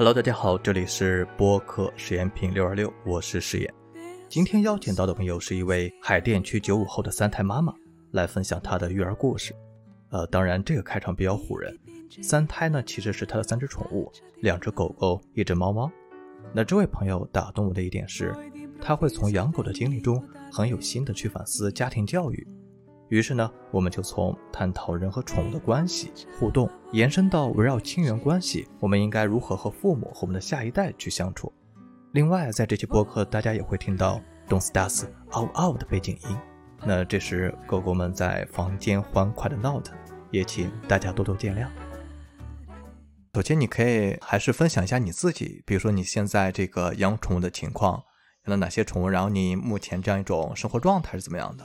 Hello，大家好，这里是播客实验品六二六，我是实验。今天邀请到的朋友是一位海淀区九五后的三胎妈妈，来分享她的育儿故事。呃，当然这个开场比较唬人，三胎呢其实是她的三只宠物，两只狗狗，一只猫猫。那这位朋友打动我的一点是，他会从养狗的经历中很有心的去反思家庭教育。于是呢，我们就从探讨人和宠物的关系互动，延伸到围绕亲缘关系，我们应该如何和父母和我们的下一代去相处。另外，在这期播客，大家也会听到 Don't Stars 嗷嗷的背景音，那这是狗狗们在房间欢快的闹的，也请大家多多见谅。首先，你可以还是分享一下你自己，比如说你现在这个养宠物的情况，养了哪些宠物，然后你目前这样一种生活状态是怎么样的？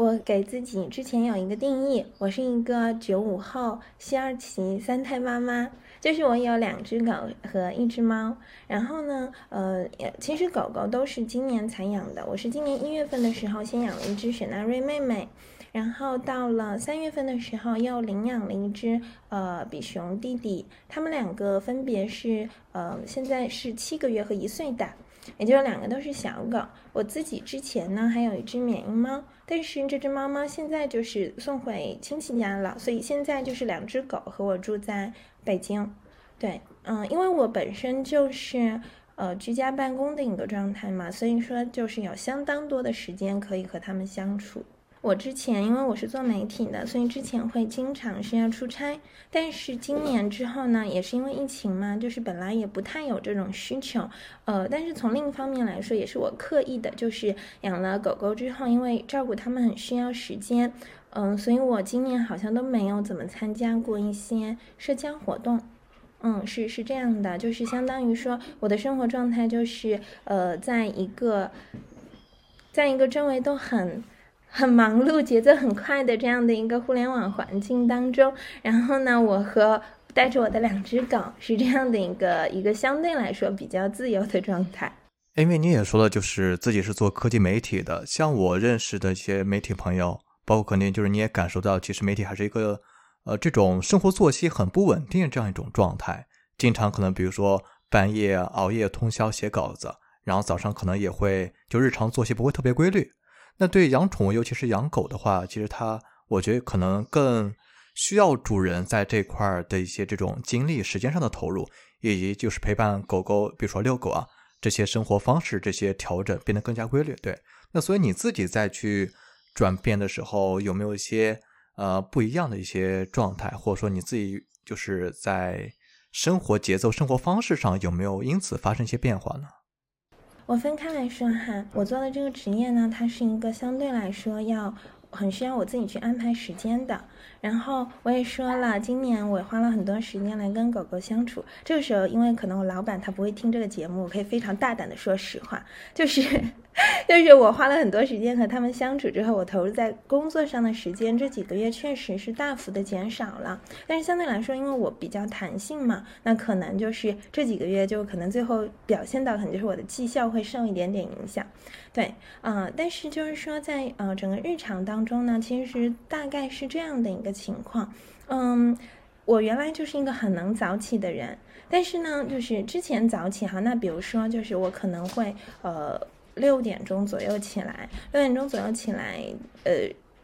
我给自己之前有一个定义，我是一个九五后西二旗三胎妈妈，就是我有两只狗和一只猫。然后呢，呃，其实狗狗都是今年才养的。我是今年一月份的时候先养了一只雪纳瑞妹妹，然后到了三月份的时候又领养了一只呃比熊弟弟，他们两个分别是呃现在是七个月和一岁大。也就是两个都是小狗，我自己之前呢还有一只缅因猫，但是这只猫猫现在就是送回亲戚家了，所以现在就是两只狗和我住在北京。对，嗯，因为我本身就是呃居家办公的一个状态嘛，所以说就是有相当多的时间可以和它们相处。我之前因为我是做媒体的，所以之前会经常是要出差。但是今年之后呢，也是因为疫情嘛，就是本来也不太有这种需求。呃，但是从另一方面来说，也是我刻意的，就是养了狗狗之后，因为照顾它们很需要时间，嗯，所以我今年好像都没有怎么参加过一些社交活动。嗯，是是这样的，就是相当于说我的生活状态就是呃，在一个，在一个周围都很。很忙碌、节奏很快的这样的一个互联网环境当中，然后呢，我和带着我的两只狗是这样的一个一个相对来说比较自由的状态。因为你也说了，就是自己是做科技媒体的，像我认识的一些媒体朋友，包括肯定就是你也感受到，其实媒体还是一个呃这种生活作息很不稳定这样一种状态，经常可能比如说半夜熬夜通宵写稿子，然后早上可能也会就日常作息不会特别规律。那对养宠物，尤其是养狗的话，其实它，我觉得可能更需要主人在这块儿的一些这种精力、时间上的投入，以及就是陪伴狗狗，比如说遛狗啊这些生活方式这些调整变得更加规律。对，那所以你自己再去转变的时候，有没有一些呃不一样的一些状态，或者说你自己就是在生活节奏、生活方式上有没有因此发生一些变化呢？我分开来说哈，我做的这个职业呢，它是一个相对来说要很需要我自己去安排时间的。然后我也说了，今年我花了很多时间来跟狗狗相处。这个时候，因为可能我老板他不会听这个节目，我可以非常大胆的说实话，就是。就是我花了很多时间和他们相处之后，我投入在工作上的时间这几个月确实是大幅的减少了。但是相对来说，因为我比较弹性嘛，那可能就是这几个月就可能最后表现到可能就是我的绩效会受一点点影响。对，呃，但是就是说在呃整个日常当中呢，其实大概是这样的一个情况。嗯，我原来就是一个很能早起的人，但是呢，就是之前早起哈，那比如说就是我可能会呃。六点钟左右起来，六点钟左右起来，呃，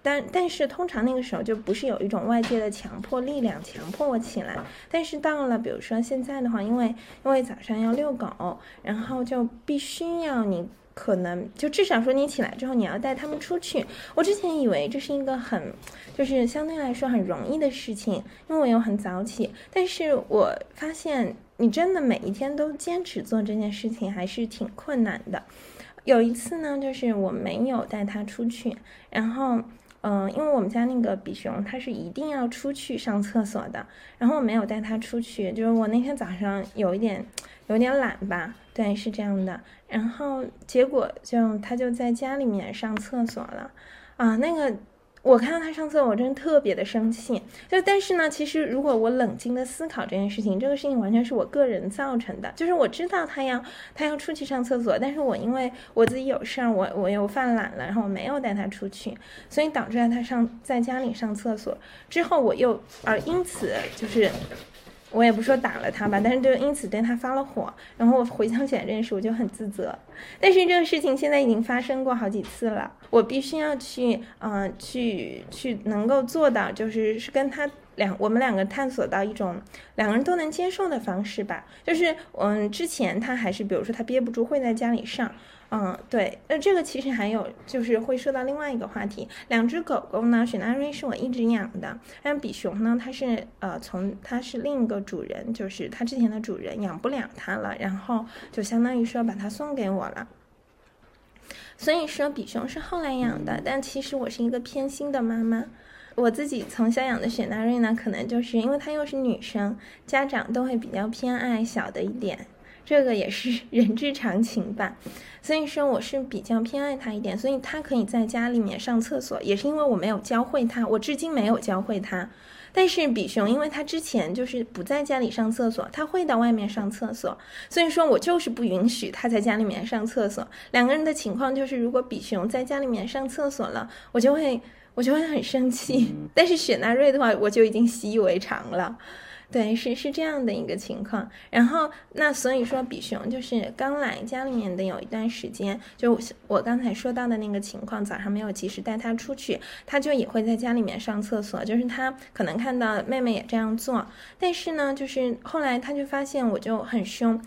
但但是通常那个时候就不是有一种外界的强迫力量强迫我起来，但是到了比如说现在的话，因为因为早上要遛狗，然后就必须要你可能就至少说你起来之后你要带他们出去。我之前以为这是一个很就是相对来说很容易的事情，因为我又很早起，但是我发现你真的每一天都坚持做这件事情还是挺困难的。有一次呢，就是我没有带它出去，然后，嗯，因为我们家那个比熊它是一定要出去上厕所的，然后我没有带它出去，就是我那天早上有一点，有点懒吧，对，是这样的，然后结果就他就在家里面上厕所了，啊，那个。我看到他上厕所，我真的特别的生气。就但是呢，其实如果我冷静的思考这件事情，这个事情完全是我个人造成的。就是我知道他要他要出去上厕所，但是我因为我自己有事儿，我我又犯懒了，然后我没有带他出去，所以导致了他上在家里上厕所之后，我又而因此就是。我也不说打了他吧，但是就因此对他发了火。然后我回想起来这件事，我就很自责。但是这个事情现在已经发生过好几次了，我必须要去，嗯，去去能够做到，就是是跟他两我们两个探索到一种两个人都能接受的方式吧。就是嗯，之前他还是比如说他憋不住会在家里上。嗯，对，那这个其实还有就是会说到另外一个话题，两只狗狗呢，雪纳瑞是我一直养的，但比熊呢，它是呃从它是另一个主人，就是它之前的主人养不了它了，然后就相当于说把它送给我了，所以说比熊是后来养的，但其实我是一个偏心的妈妈，我自己从小养的雪纳瑞呢，可能就是因为它又是女生，家长都会比较偏爱小的一点。这个也是 人之常情吧，所以说我是比较偏爱他一点，所以他可以在家里面上厕所，也是因为我没有教会他，我至今没有教会他。但是比熊，因为他之前就是不在家里上厕所，他会到外面上厕所，所以说我就是不允许他在家里面上厕所。两个人的情况就是，如果比熊在家里面上厕所了，我就会我就会很生气。但是雪纳瑞的话，我就已经习以为常了。对，是是这样的一个情况。然后那所以说，比熊就是刚来家里面的有一段时间，就我刚才说到的那个情况，早上没有及时带他出去，他就也会在家里面上厕所。就是他可能看到妹妹也这样做，但是呢，就是后来他就发现我就很凶。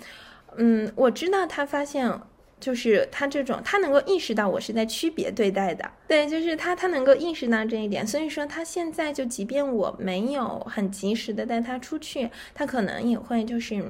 嗯，我知道他发现。就是他这种，他能够意识到我是在区别对待的，对，就是他，他能够意识到这一点，所以说他现在就，即便我没有很及时的带他出去，他可能也会就是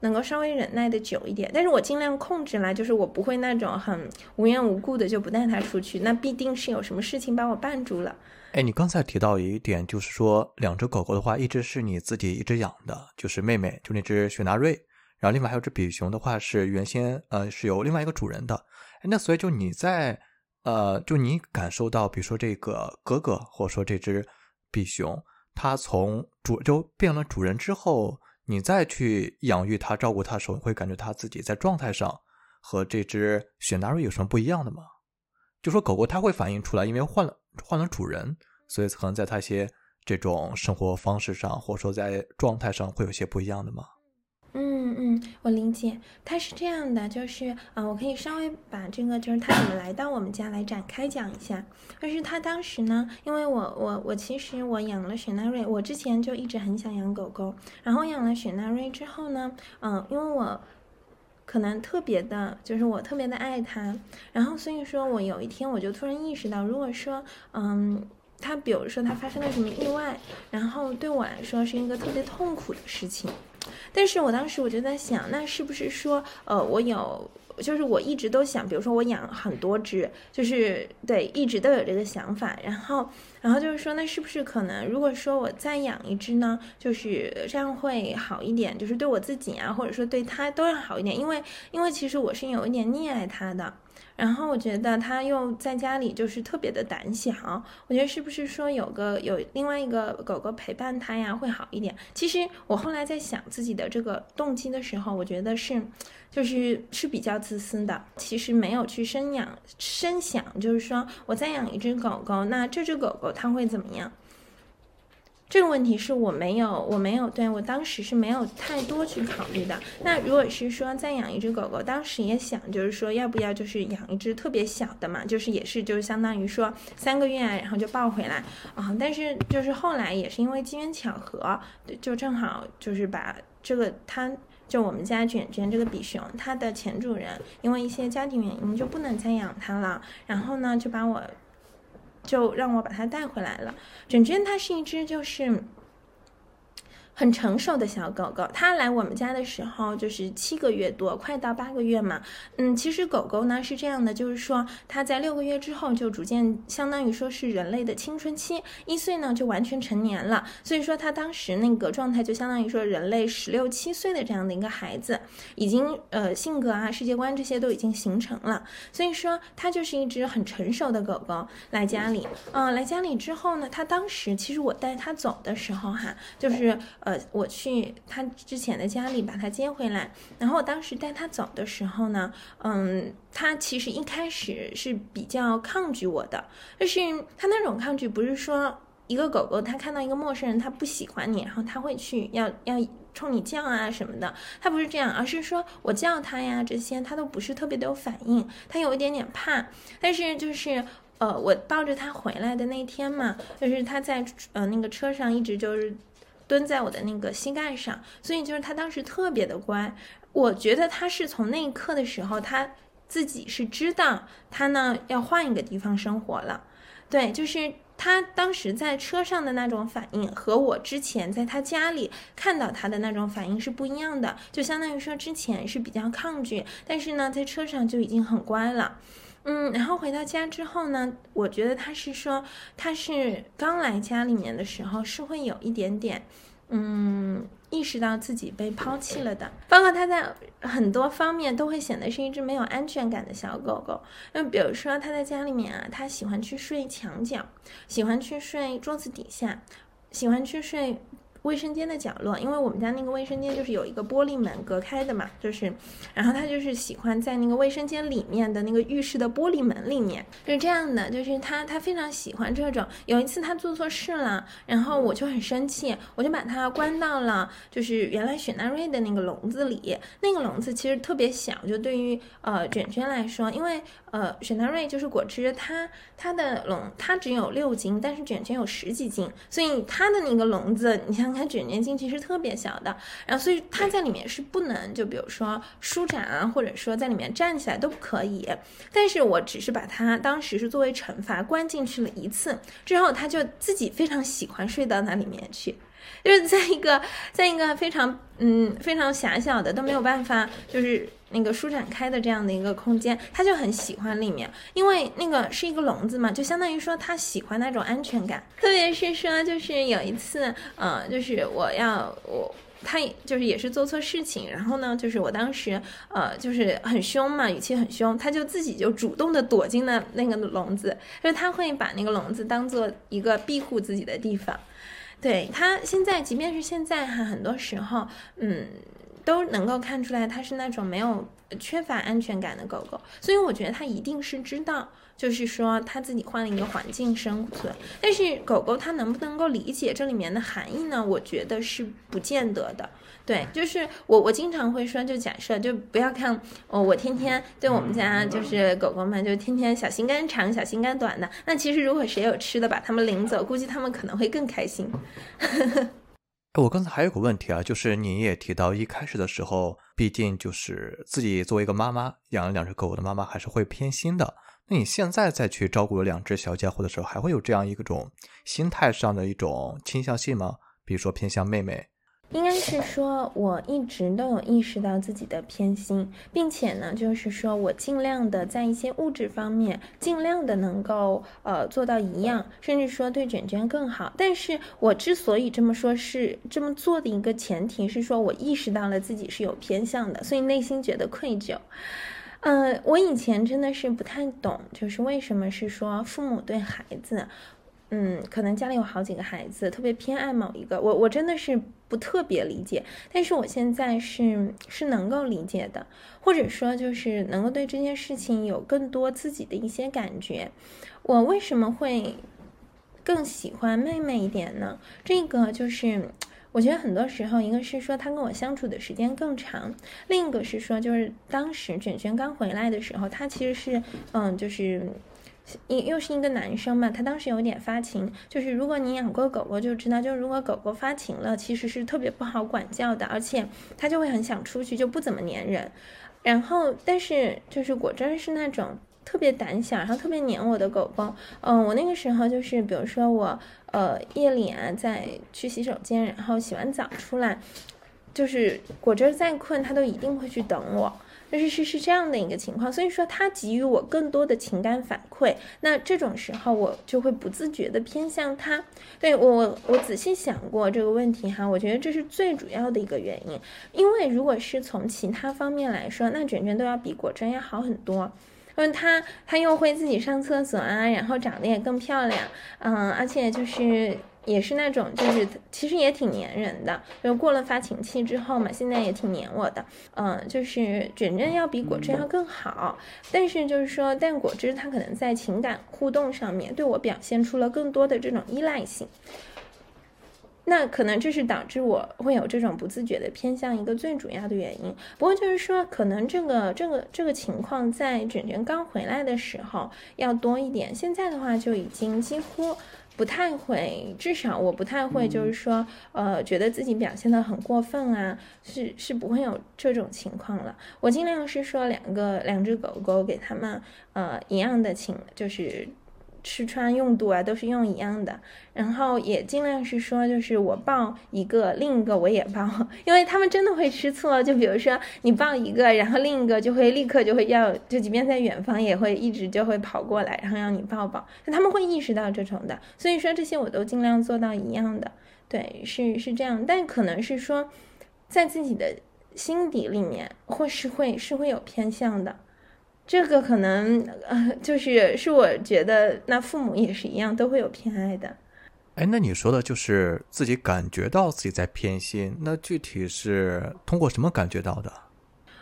能够稍微忍耐的久一点，但是我尽量控制啦，就是我不会那种很无缘无故的就不带他出去，那必定是有什么事情把我绊住了。哎，你刚才提到一点，就是说两只狗狗的话，一直是你自己一直养的，就是妹妹，就那只雪纳瑞。然后另外还有只比熊的话是原先呃是有另外一个主人的，那所以就你在呃就你感受到，比如说这个哥哥或者说这只比熊，它从主就变了主人之后，你再去养育它、照顾它的时候，会感觉它自己在状态上和这只雪纳瑞有什么不一样的吗？就说狗狗它会反映出来，因为换了换了主人，所以可能在它一些这种生活方式上，或者说在状态上会有些不一样的吗？我理解，他是这样的，就是呃，我可以稍微把这个就是他怎么来到我们家来展开讲一下。就是他当时呢，因为我我我其实我养了雪纳瑞，我之前就一直很想养狗狗，然后养了雪纳瑞之后呢，嗯，因为我可能特别的，就是我特别的爱它，然后所以说我有一天我就突然意识到，如果说嗯，他比如说他发生了什么意外，然后对我来说是一个特别痛苦的事情。但是我当时我就在想，那是不是说，呃，我有，就是我一直都想，比如说我养很多只，就是对，一直都有这个想法。然后，然后就是说，那是不是可能，如果说我再养一只呢，就是这样会好一点，就是对我自己啊，或者说对它都要好一点，因为，因为其实我是有一点溺爱它的。然后我觉得他又在家里就是特别的胆小，我觉得是不是说有个有另外一个狗狗陪伴他呀会好一点？其实我后来在想自己的这个动机的时候，我觉得是，就是是比较自私的。其实没有去生养深想，就是说我再养一只狗狗，那这只狗狗它会怎么样？这个问题是我没有，我没有对我当时是没有太多去考虑的。那如果是说再养一只狗狗，当时也想就是说要不要就是养一只特别小的嘛，就是也是就是相当于说三个月然后就抱回来啊。但是就是后来也是因为机缘巧合，就正好就是把这个它就我们家卷卷这个比熊，它的前主人因为一些家庭原因就不能再养它了，然后呢就把我。就让我把它带回来了。卷卷它是一只就是。很成熟的小狗狗，它来我们家的时候就是七个月多，快到八个月嘛。嗯，其实狗狗呢是这样的，就是说它在六个月之后就逐渐相当于说是人类的青春期，一岁呢就完全成年了。所以说它当时那个状态就相当于说人类十六七岁的这样的一个孩子，已经呃性格啊世界观这些都已经形成了。所以说它就是一只很成熟的狗狗来家里。嗯，来家里之后呢，它当时其实我带它走的时候哈，就是。呃，我去他之前的家里把他接回来，然后我当时带他走的时候呢，嗯，他其实一开始是比较抗拒我的，就是他那种抗拒不是说一个狗狗，它看到一个陌生人，它不喜欢你，然后它会去要要冲你叫啊什么的，它不是这样，而是说我叫它呀，这些它都不是特别的有反应，它有一点点怕。但是就是呃，我抱着它回来的那天嘛，就是它在呃那个车上一直就是蹲在我的那个膝盖上，所以就是他当时特别的乖。我觉得他是从那一刻的时候，他自己是知道他呢要换一个地方生活了。对，就是他当时在车上的那种反应，和我之前在他家里看到他的那种反应是不一样的。就相当于说之前是比较抗拒，但是呢，在车上就已经很乖了。嗯，然后回到家之后呢，我觉得他是说他是刚来家里面的时候是会有一点点，嗯。意识到自己被抛弃了的，包括他在很多方面都会显得是一只没有安全感的小狗狗。那比如说，他在家里面啊，他喜欢去睡墙角，喜欢去睡桌子底下，喜欢去睡。卫生间的角落，因为我们家那个卫生间就是有一个玻璃门隔开的嘛，就是，然后他就是喜欢在那个卫生间里面的那个浴室的玻璃门里面，是这样的，就是他他非常喜欢这种。有一次他做错事了，然后我就很生气，我就把他关到了就是原来雪纳瑞的那个笼子里，那个笼子其实特别小，就对于呃卷卷来说，因为呃雪纳瑞就是果汁，它它的笼它只有六斤，但是卷卷有十几斤，所以它的那个笼子，你像。它卷卷筋其实特别小的，然后所以它在里面是不能就比如说舒展啊，或者说在里面站起来都不可以。但是我只是把它当时是作为惩罚关进去了一次，之后它就自己非常喜欢睡到那里面去。就是在一个在一个非常嗯非常狭小的都没有办法就是那个舒展开的这样的一个空间，他就很喜欢里面，因为那个是一个笼子嘛，就相当于说他喜欢那种安全感。特别是说就是有一次，呃，就是我要我他就是也是做错事情，然后呢，就是我当时呃就是很凶嘛，语气很凶，他就自己就主动的躲进了那个笼子，就是他会把那个笼子当做一个庇护自己的地方。对他现在，即便是现在哈，很多时候，嗯，都能够看出来它是那种没有缺乏安全感的狗狗，所以我觉得它一定是知道。就是说它自己换了一个环境生存，但是狗狗它能不能够理解这里面的含义呢？我觉得是不见得的。对，就是我我经常会说，就假设就不要看哦，我天天对我们家就是狗狗们就天天小心肝长小心肝短的。那其实如果谁有吃的把它们领走，估计它们可能会更开心。我刚才还有个问题啊，就是你也提到一开始的时候，毕竟就是自己作为一个妈妈养了两只狗的妈妈，还是会偏心的。那你现在再去照顾两只小家伙的时候，还会有这样一种心态上的一种倾向性吗？比如说偏向妹妹？应该是说，我一直都有意识到自己的偏心，并且呢，就是说我尽量的在一些物质方面，尽量的能够呃做到一样，甚至说对卷卷更好。但是我之所以这么说，是这么做的一个前提是说我意识到了自己是有偏向的，所以内心觉得愧疚。呃，我以前真的是不太懂，就是为什么是说父母对孩子，嗯，可能家里有好几个孩子，特别偏爱某一个，我我真的是不特别理解。但是我现在是是能够理解的，或者说就是能够对这件事情有更多自己的一些感觉。我为什么会更喜欢妹妹一点呢？这个就是。我觉得很多时候，一个是说他跟我相处的时间更长，另一个是说就是当时卷卷刚回来的时候，他其实是嗯，就是又又是一个男生嘛，他当时有点发情。就是如果你养过狗狗就知道，就是如果狗狗发情了，其实是特别不好管教的，而且它就会很想出去，就不怎么粘人。然后，但是就是果真是那种。特别胆小，然后特别黏我的狗狗。嗯，我那个时候就是，比如说我，呃，夜里啊，在去洗手间，然后洗完澡出来，就是果真再困，它都一定会去等我。就是是是这样的一个情况，所以说他给予我更多的情感反馈。那这种时候，我就会不自觉的偏向他。对我，我仔细想过这个问题哈，我觉得这是最主要的一个原因。因为如果是从其他方面来说，那卷卷都要比果真要好很多。因为他他又会自己上厕所啊，然后长得也更漂亮，嗯，而且就是也是那种，就是其实也挺粘人的，就过了发情期之后嘛，现在也挺粘我的。嗯，就是卷卷要比果汁要更好，但是就是说，但果汁它可能在情感互动上面对我表现出了更多的这种依赖性。那可能这是导致我会有这种不自觉的偏向一个最主要的原因。不过就是说，可能这个这个这个情况在卷卷刚回来的时候要多一点，现在的话就已经几乎不太会，至少我不太会，就是说，呃，觉得自己表现的很过分啊，是是不会有这种情况了。我尽量是说两个两只狗狗给他们呃一样的情，就是。吃穿用度啊，都是用一样的，然后也尽量是说，就是我抱一个，另一个我也抱，因为他们真的会吃醋。就比如说你抱一个，然后另一个就会立刻就会要，就即便在远方也会一直就会跑过来，然后让你抱抱。他们会意识到这种的，所以说这些我都尽量做到一样的。对，是是这样，但可能是说，在自己的心底里面，或是会是会有偏向的。这个可能呃，就是是我觉得，那父母也是一样，都会有偏爱的。哎，那你说的就是自己感觉到自己在偏心，那具体是通过什么感觉到的？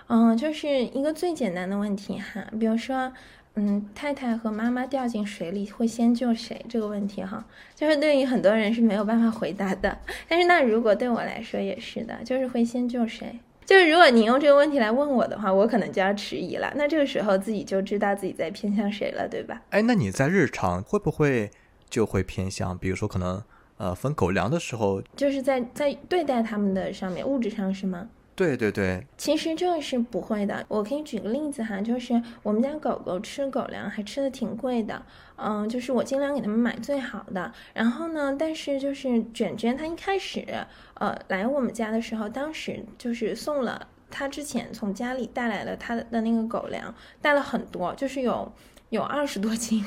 嗯，就是一个最简单的问题哈，比如说，嗯，太太和妈妈掉进水里，会先救谁？这个问题哈，就是对于很多人是没有办法回答的。但是那如果对我来说也是的，就是会先救谁？就是如果你用这个问题来问我的话，我可能就要迟疑了。那这个时候自己就知道自己在偏向谁了，对吧？哎，那你在日常会不会就会偏向？比如说可能呃分狗粮的时候，就是在在对待他们的上面，物质上是吗？对对对，其实这个是不会的。我可以举个例子哈，就是我们家狗狗吃狗粮还吃的挺贵的，嗯，就是我尽量给他们买最好的。然后呢，但是就是卷卷它一开始呃来我们家的时候，当时就是送了它之前从家里带来了它的那个狗粮，带了很多，就是有。有二十多斤，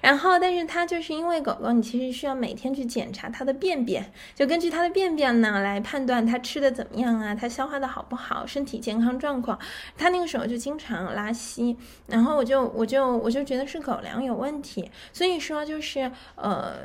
然后，但是它就是因为狗狗，你其实需要每天去检查它的便便，就根据它的便便呢来判断它吃的怎么样啊，它消化的好不好，身体健康状况。它那个时候就经常拉稀，然后我就我就我就觉得是狗粮有问题，所以说就是呃。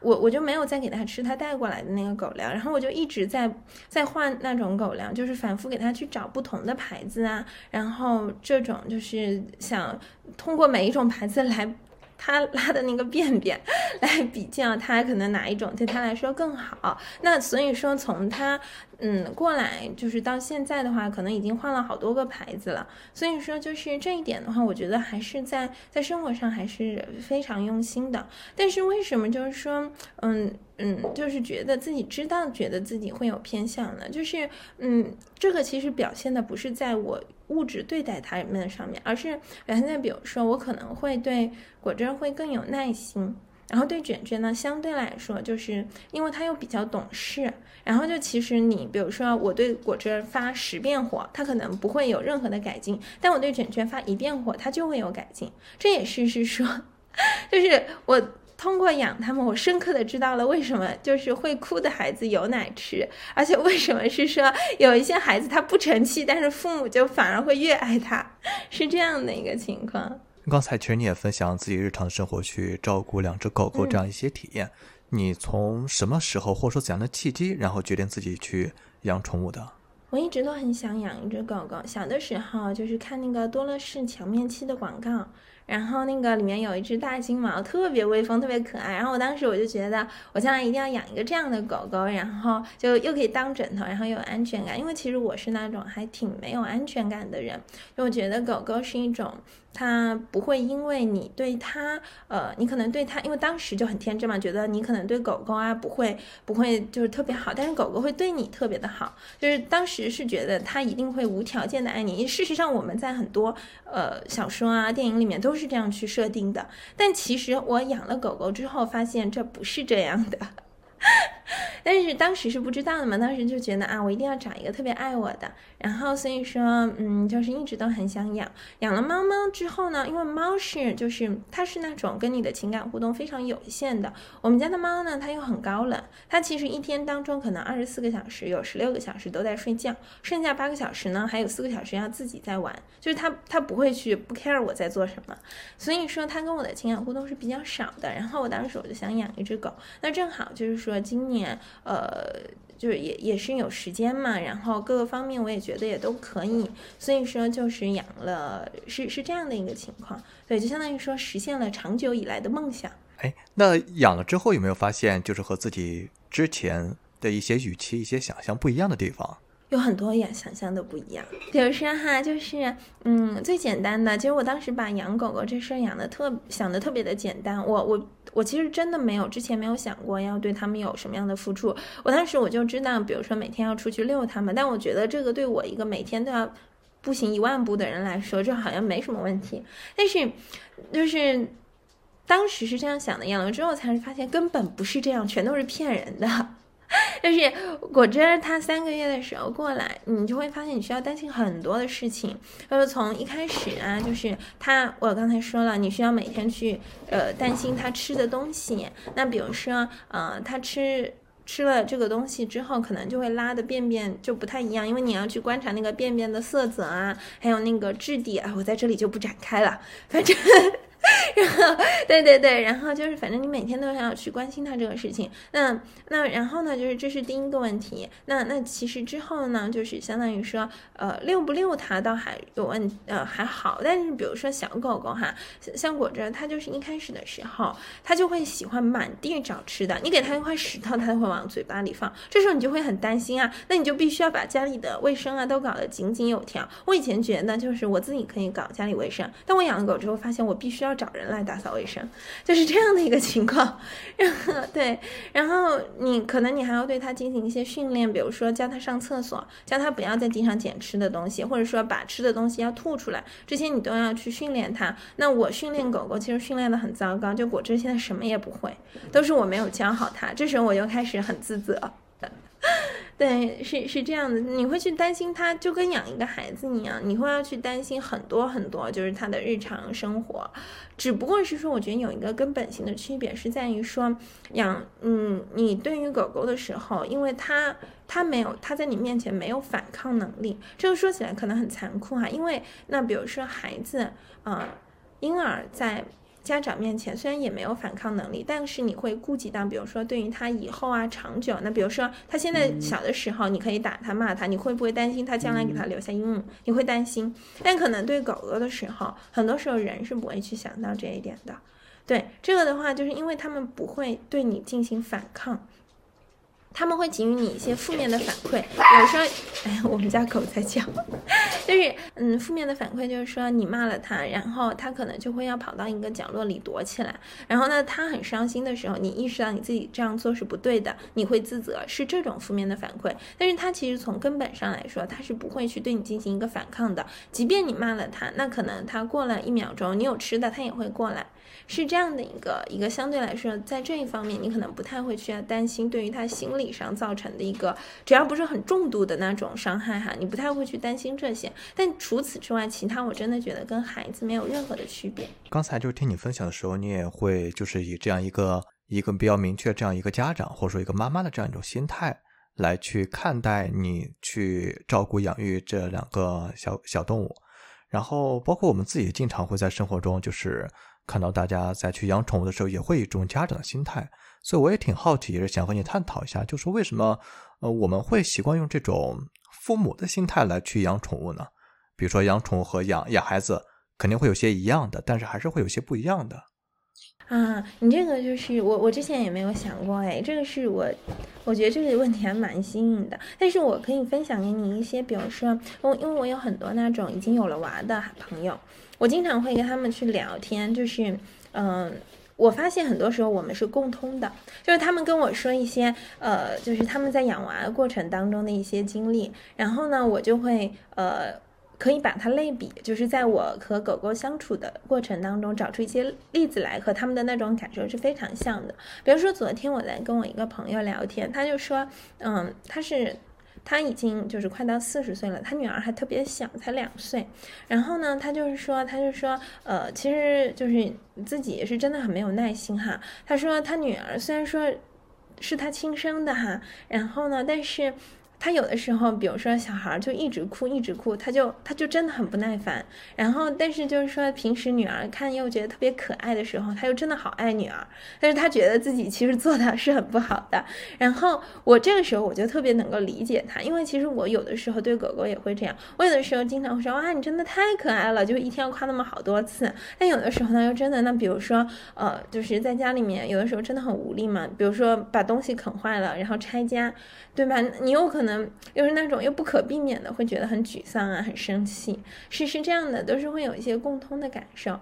我我就没有再给他吃他带过来的那个狗粮，然后我就一直在在换那种狗粮，就是反复给他去找不同的牌子啊，然后这种就是想通过每一种牌子来。他拉的那个便便来比较，他可能哪一种对他来说更好？那所以说从他嗯过来就是到现在的话，可能已经换了好多个牌子了。所以说就是这一点的话，我觉得还是在在生活上还是非常用心的。但是为什么就是说嗯嗯，就是觉得自己知道，觉得自己会有偏向呢？就是嗯，这个其实表现的不是在我。物质对待他们上面，而是表现在比如说，我可能会对果汁会更有耐心，然后对卷卷呢，相对来说，就是因为他又比较懂事，然后就其实你比如说，我对果汁发十遍火，他可能不会有任何的改进，但我对卷卷发一遍火，他就会有改进。这也是是说，就是我。通过养他们，我深刻的知道了为什么就是会哭的孩子有奶吃，而且为什么是说有一些孩子他不成器，但是父母就反而会越爱他，是这样的一个情况。刚才其实你也分享自己日常生活去照顾两只狗狗这样一些体验，你从什么时候或者说怎样的契机，然后决定自己去养宠物的？我一直都很想养一只狗狗，小的时候就是看那个多乐士墙面漆的广告。然后那个里面有一只大金毛，特别威风，特别可爱。然后我当时我就觉得，我将来一定要养一个这样的狗狗，然后就又可以当枕头，然后又有安全感。因为其实我是那种还挺没有安全感的人，就我觉得狗狗是一种。他不会因为你对他，呃，你可能对他，因为当时就很天真嘛，觉得你可能对狗狗啊不会不会就是特别好，但是狗狗会对你特别的好，就是当时是觉得他一定会无条件的爱你。事实上，我们在很多呃小说啊电影里面都是这样去设定的，但其实我养了狗狗之后，发现这不是这样的。但是当时是不知道的嘛，当时就觉得啊，我一定要找一个特别爱我的，然后所以说，嗯，就是一直都很想养。养了猫猫之后呢，因为猫是就是它是那种跟你的情感互动非常有限的。我们家的猫呢，它又很高冷，它其实一天当中可能二十四个小时有十六个小时都在睡觉，剩下八个小时呢，还有四个小时要自己在玩，就是它它不会去不 care 我在做什么，所以说它跟我的情感互动是比较少的。然后我当时我就想养一只狗，那正好就是说今年呃。就是也也是有时间嘛，然后各个方面我也觉得也都可以，所以说就是养了，是是这样的一个情况，对，就相当于说实现了长久以来的梦想。哎，那养了之后有没有发现，就是和自己之前的一些预期、一些想象不一样的地方？有很多也想象的不一样，比如说哈，就是嗯，最简单的，其实我当时把养狗狗这事儿养的特想的特别的简单，我我我其实真的没有之前没有想过要对他们有什么样的付出，我当时我就知道，比如说每天要出去遛他们，但我觉得这个对我一个每天都要步行一万步的人来说，这好像没什么问题，但是就是当时是这样想的，养了之后才发现根本不是这样，全都是骗人的。就是果汁儿，它三个月的时候过来，你就会发现你需要担心很多的事情。就是从一开始啊，就是它，我刚才说了，你需要每天去呃担心它吃的东西。那比如说，呃，它吃吃了这个东西之后，可能就会拉的便便就不太一样，因为你要去观察那个便便的色泽啊，还有那个质地啊。我在这里就不展开了，反正。然后，对对对，然后就是，反正你每天都要去关心他这个事情。那那然后呢，就是这是第一个问题。那那其实之后呢，就是相当于说，呃，遛不遛它倒还有问，呃，还好。但是比如说小狗狗哈，像果汁，它就是一开始的时候，它就会喜欢满地找吃的。你给它一块石头，它就会往嘴巴里放。这时候你就会很担心啊，那你就必须要把家里的卫生啊都搞得井井有条。我以前觉得就是我自己可以搞家里卫生，但我养了狗之后发现我必须要。找人来打扫卫生，就是这样的一个情况。然后对，然后你可能你还要对它进行一些训练，比如说教它上厕所，教它不要在地上捡吃的东西，或者说把吃的东西要吐出来，这些你都要去训练它。那我训练狗狗其实训练的很糟糕，就果汁现在什么也不会，都是我没有教好它。这时候我就开始很自责。对，是是这样的，你会去担心他，就跟养一个孩子一样，你会要去担心很多很多，就是他的日常生活。只不过是说，我觉得有一个根本性的区别是在于说，养，嗯，你对于狗狗的时候，因为它它没有，它在你面前没有反抗能力。这个说起来可能很残酷哈，因为那比如说孩子，啊，婴儿在。家长面前虽然也没有反抗能力，但是你会顾及到，比如说对于他以后啊长久，那比如说他现在小的时候，你可以打他骂他，你会不会担心他将来给他留下阴影？你会担心，但可能对狗狗的时候，很多时候人是不会去想到这一点的。对这个的话，就是因为他们不会对你进行反抗。他们会给予你一些负面的反馈，比如说，哎，我们家狗在叫，就是，嗯，负面的反馈就是说你骂了它，然后它可能就会要跑到一个角落里躲起来，然后呢，它很伤心的时候，你意识到你自己这样做是不对的，你会自责，是这种负面的反馈。但是它其实从根本上来说，它是不会去对你进行一个反抗的，即便你骂了它，那可能它过了一秒钟，你有吃的，它也会过来。是这样的一个一个相对来说，在这一方面，你可能不太会去担心，对于他心理上造成的一个，只要不是很重度的那种伤害哈，你不太会去担心这些。但除此之外，其他我真的觉得跟孩子没有任何的区别。刚才就是听你分享的时候，你也会就是以这样一个一个比较明确这样一个家长或者说一个妈妈的这样一种心态来去看待你去照顾养育这两个小小动物，然后包括我们自己经常会在生活中就是。看到大家在去养宠物的时候，也会以这种家长的心态，所以我也挺好奇，也是想和你探讨一下，就是为什么，呃，我们会习惯用这种父母的心态来去养宠物呢？比如说养宠物和养养孩子肯定会有些一样的，但是还是会有些不一样的。啊，你这个就是我，我之前也没有想过，哎，这个是我，我觉得这个问题还蛮新颖的，但是我可以分享给你一些，比如说，我因为我有很多那种已经有了娃的朋友。我经常会跟他们去聊天，就是，嗯，我发现很多时候我们是共通的，就是他们跟我说一些，呃，就是他们在养娃的过程当中的一些经历，然后呢，我就会，呃。可以把它类比，就是在我和狗狗相处的过程当中，找出一些例子来，和他们的那种感受是非常像的。比如说，昨天我在跟我一个朋友聊天，他就说，嗯，他是他已经就是快到四十岁了，他女儿还特别小，才两岁。然后呢，他就是说，他就说，呃，其实就是自己是真的很没有耐心哈。他说他女儿虽然说是他亲生的哈，然后呢，但是。他有的时候，比如说小孩就一直哭，一直哭，他就他就真的很不耐烦。然后，但是就是说平时女儿看又觉得特别可爱的时候，他又真的好爱女儿。但是他觉得自己其实做的是很不好的。然后我这个时候我就特别能够理解他，因为其实我有的时候对狗狗也会这样。我有的时候经常会说哇，你真的太可爱了，就一天要夸那么好多次。但有的时候呢，又真的那比如说呃，就是在家里面有的时候真的很无力嘛，比如说把东西啃坏了，然后拆家。对吧？你有可能能又是那种又不可避免的会觉得很沮丧啊，很生气，是是这样的，都是会有一些共通的感受。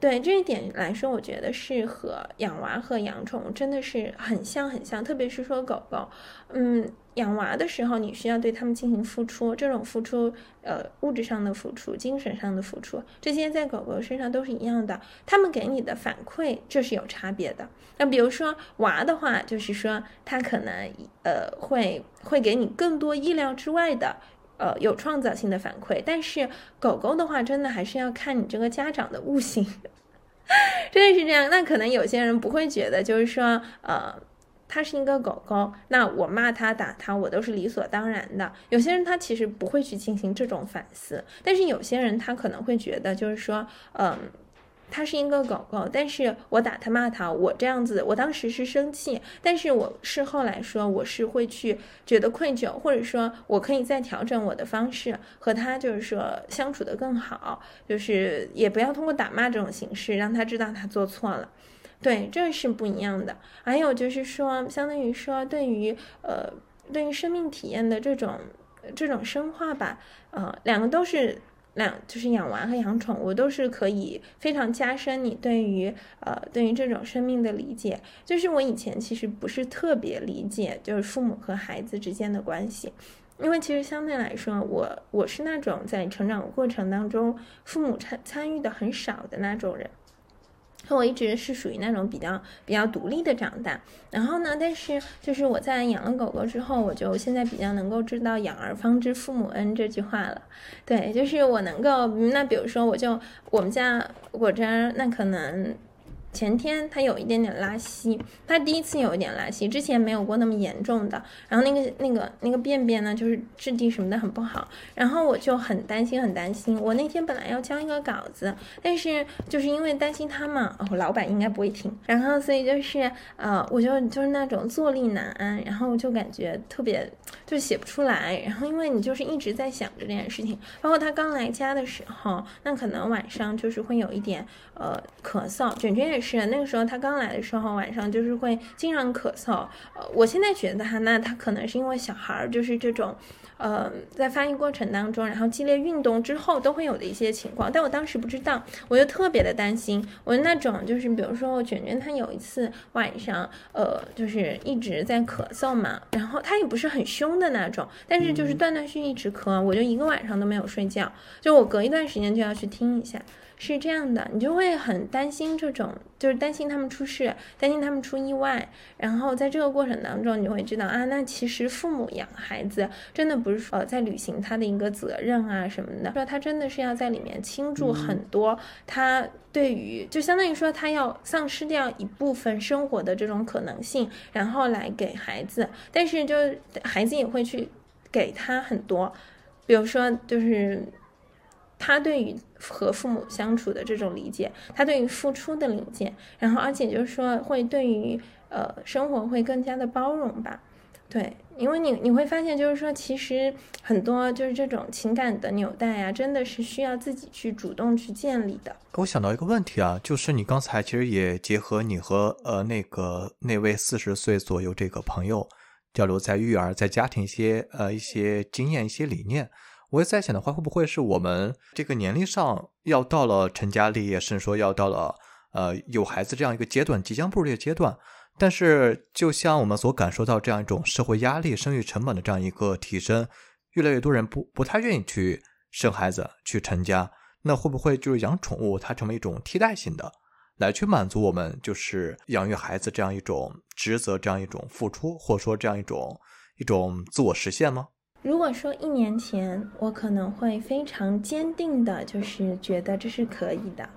对这一点来说，我觉得是和养娃和养宠物真的是很像很像，特别是说狗狗，嗯。养娃的时候，你需要对他们进行付出，这种付出，呃，物质上的付出，精神上的付出，这些在狗狗身上都是一样的。他们给你的反馈，这是有差别的。那比如说娃的话，就是说他可能，呃，会会给你更多意料之外的，呃，有创造性的反馈。但是狗狗的话，真的还是要看你这个家长的悟性，真的是这样。那可能有些人不会觉得，就是说，呃。它是一个狗狗，那我骂它、打它，我都是理所当然的。有些人他其实不会去进行这种反思，但是有些人他可能会觉得，就是说，嗯，它是一个狗狗，但是我打它、骂它，我这样子，我当时是生气，但是我事后来说，我是会去觉得愧疚，或者说我可以再调整我的方式和它，就是说相处的更好，就是也不要通过打骂这种形式让他知道他做错了。对，这是不一样的。还有就是说，相当于说，对于呃，对于生命体验的这种这种深化吧，呃，两个都是两，就是养娃和养宠物都是可以非常加深你对于呃对于这种生命的理解。就是我以前其实不是特别理解，就是父母和孩子之间的关系，因为其实相对来说，我我是那种在成长过程当中父母参参与的很少的那种人。我一直是属于那种比较比较独立的长大，然后呢，但是就是我在养了狗狗之后，我就现在比较能够知道“养儿方知父母恩”这句话了。对，就是我能够，那比如说，我就我们家我这儿，那可能。前天他有一点点拉稀，他第一次有一点拉稀，之前没有过那么严重的。然后那个那个那个便便呢，就是质地什么的很不好。然后我就很担心，很担心。我那天本来要交一个稿子，但是就是因为担心他嘛，哦，老板应该不会听。然后所以就是呃，我就就是那种坐立难安，然后就感觉特别就写不出来。然后因为你就是一直在想着这件事情，包括他刚来家的时候，那可能晚上就是会有一点呃咳嗽，卷卷也。是那个时候，他刚来的时候，晚上就是会经常咳嗽。呃，我现在觉得哈，那他可能是因为小孩儿就是这种，呃，在发育过程当中，然后激烈运动之后都会有的一些情况。但我当时不知道，我就特别的担心。我那种就是，比如说卷卷他有一次晚上，呃，就是一直在咳嗽嘛，然后他也不是很凶的那种，但是就是断断续续一直咳，我就一个晚上都没有睡觉，就我隔一段时间就要去听一下。是这样的，你就会很担心这种，就是担心他们出事，担心他们出意外。然后在这个过程当中，你会知道啊，那其实父母养孩子真的不是说在履行他的一个责任啊什么的，说他真的是要在里面倾注很多，他对于就相当于说他要丧失掉一部分生活的这种可能性，然后来给孩子，但是就孩子也会去给他很多，比如说就是。他对于和父母相处的这种理解，他对于付出的理解，然后而且就是说会对于呃生活会更加的包容吧，对，因为你你会发现就是说其实很多就是这种情感的纽带啊，真的是需要自己去主动去建立的。我想到一个问题啊，就是你刚才其实也结合你和呃那个那位四十岁左右这个朋友交流在育儿在家庭一些呃一些经验一些理念。我也在想的话，会不会是我们这个年龄上要到了成家立业，甚至说要到了呃有孩子这样一个阶段，即将步入这个阶段。但是，就像我们所感受到这样一种社会压力、生育成本的这样一个提升，越来越多人不不太愿意去生孩子去成家，那会不会就是养宠物它成为一种替代性的，来去满足我们就是养育孩子这样一种职责，这样一种付出，或者说这样一种一种自我实现吗？如果说一年前，我可能会非常坚定的，就是觉得这是可以的，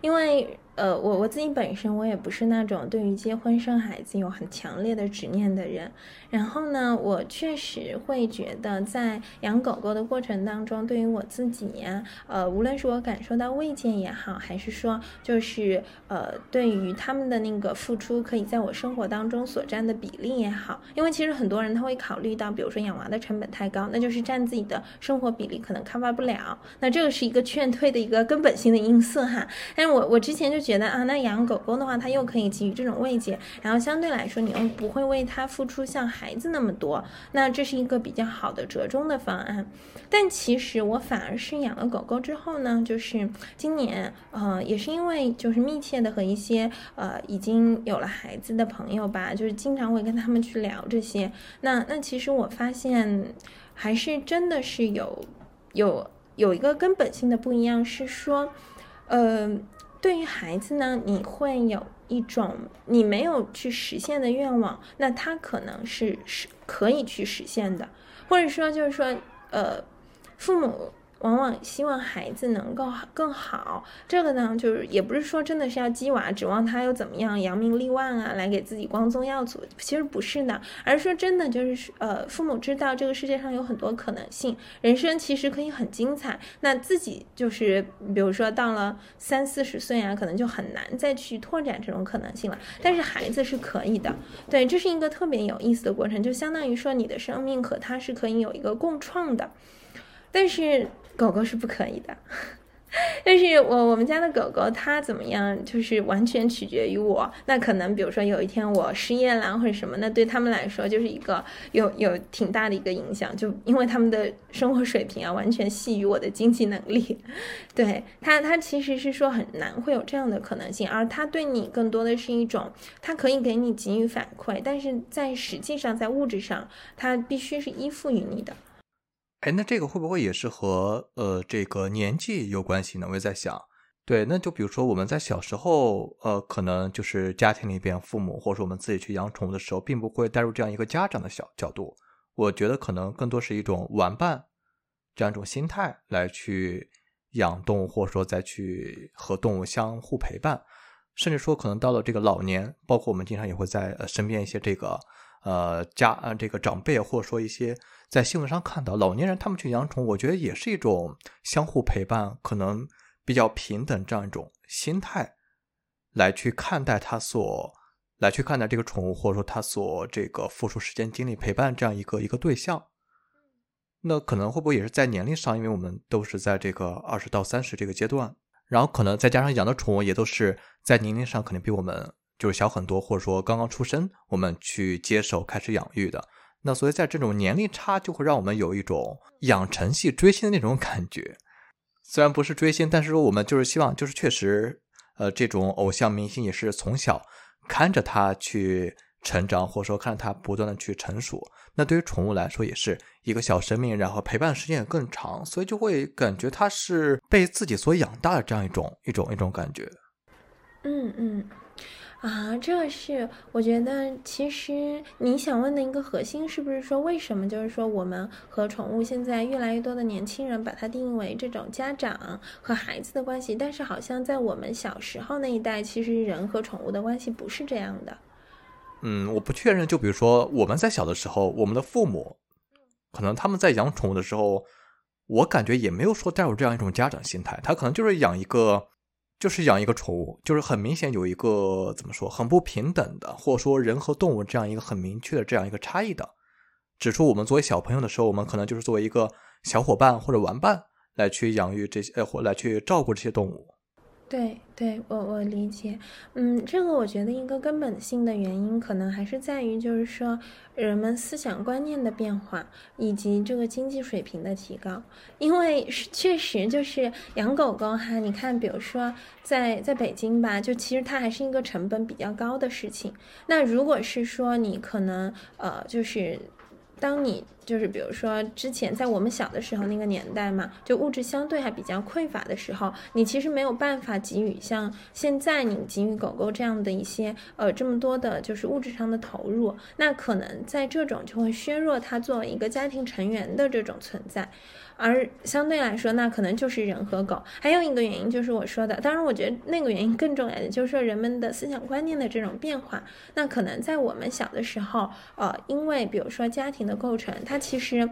因为。呃，我我自己本身我也不是那种对于结婚生孩子有很强烈的执念的人。然后呢，我确实会觉得在养狗狗的过程当中，对于我自己呀，呃，无论是我感受到慰藉也好，还是说就是呃，对于他们的那个付出，可以在我生活当中所占的比例也好，因为其实很多人他会考虑到，比如说养娃的成本太高，那就是占自己的生活比例可能 cover 不了，那这个是一个劝退的一个根本性的因素哈。但是我我之前就。觉得啊，那养狗狗的话，它又可以给予这种慰藉，然后相对来说，你又不会为它付出像孩子那么多，那这是一个比较好的折中的方案。但其实我反而是养了狗狗之后呢，就是今年，呃，也是因为就是密切的和一些呃已经有了孩子的朋友吧，就是经常会跟他们去聊这些。那那其实我发现，还是真的是有有有一个根本性的不一样，是说，呃。对于孩子呢，你会有一种你没有去实现的愿望，那他可能是是可以去实现的，或者说就是说，呃，父母。往往希望孩子能够更好，这个呢，就是也不是说真的是要鸡娃，指望他又怎么样扬名立万啊，来给自己光宗耀祖，其实不是的，而是说真的就是呃，父母知道这个世界上有很多可能性，人生其实可以很精彩。那自己就是比如说到了三四十岁啊，可能就很难再去拓展这种可能性了，但是孩子是可以的。对，这是一个特别有意思的过程，就相当于说你的生命和他是可以有一个共创的，但是。狗狗是不可以的，但是我我们家的狗狗它怎么样，就是完全取决于我。那可能比如说有一天我失业了或者什么，那对他们来说就是一个有有挺大的一个影响，就因为他们的生活水平啊完全系于我的经济能力。对它它其实是说很难会有这样的可能性，而它对你更多的是一种，它可以给你给予反馈，但是在实际上在物质上，它必须是依附于你的。哎，那这个会不会也是和呃这个年纪有关系呢？我也在想，对，那就比如说我们在小时候，呃，可能就是家庭里边父母或者说我们自己去养宠物的时候，并不会带入这样一个家长的小角度。我觉得可能更多是一种玩伴这样一种心态来去养动物，或者说再去和动物相互陪伴，甚至说可能到了这个老年，包括我们经常也会在呃身边一些这个呃家呃这个长辈，或者说一些。在新闻上看到老年人他们去养宠，我觉得也是一种相互陪伴，可能比较平等这样一种心态来去看待他所来去看待这个宠物，或者说他所这个付出时间精力陪伴这样一个一个对象。那可能会不会也是在年龄上，因为我们都是在这个二十到三十这个阶段，然后可能再加上养的宠物也都是在年龄上肯定比我们就是小很多，或者说刚刚出生我们去接手开始养育的。那所以，在这种年龄差，就会让我们有一种养成系追星的那种感觉。虽然不是追星，但是说我们就是希望，就是确实，呃，这种偶像明星也是从小看着他去成长，或者说看着他不断的去成熟。那对于宠物来说，也是一个小生命，然后陪伴时间也更长，所以就会感觉它是被自己所养大的这样一种一种一种感觉。嗯嗯。啊，这是我觉得，其实你想问的一个核心，是不是说为什么就是说我们和宠物现在越来越多的年轻人把它定义为这种家长和孩子的关系，但是好像在我们小时候那一代，其实人和宠物的关系不是这样的。嗯，我不确认。就比如说我们在小的时候，我们的父母可能他们在养宠物的时候，我感觉也没有说带有这样一种家长心态，他可能就是养一个。就是养一个宠物，就是很明显有一个怎么说很不平等的，或者说人和动物这样一个很明确的这样一个差异的。指出我们作为小朋友的时候，我们可能就是作为一个小伙伴或者玩伴来去养育这些，呃，或来去照顾这些动物。对对，我我理解，嗯，这个我觉得一个根本性的原因，可能还是在于，就是说人们思想观念的变化，以及这个经济水平的提高。因为确实就是养狗狗哈，你看，比如说在在北京吧，就其实它还是一个成本比较高的事情。那如果是说你可能呃，就是。当你就是比如说之前在我们小的时候那个年代嘛，就物质相对还比较匮乏的时候，你其实没有办法给予像现在你给予狗狗这样的一些呃这么多的就是物质上的投入，那可能在这种就会削弱它作为一个家庭成员的这种存在。而相对来说，那可能就是人和狗。还有一个原因就是我说的，当然我觉得那个原因更重要的就是说人们的思想观念的这种变化。那可能在我们小的时候，呃，因为比如说家庭的构成，它其实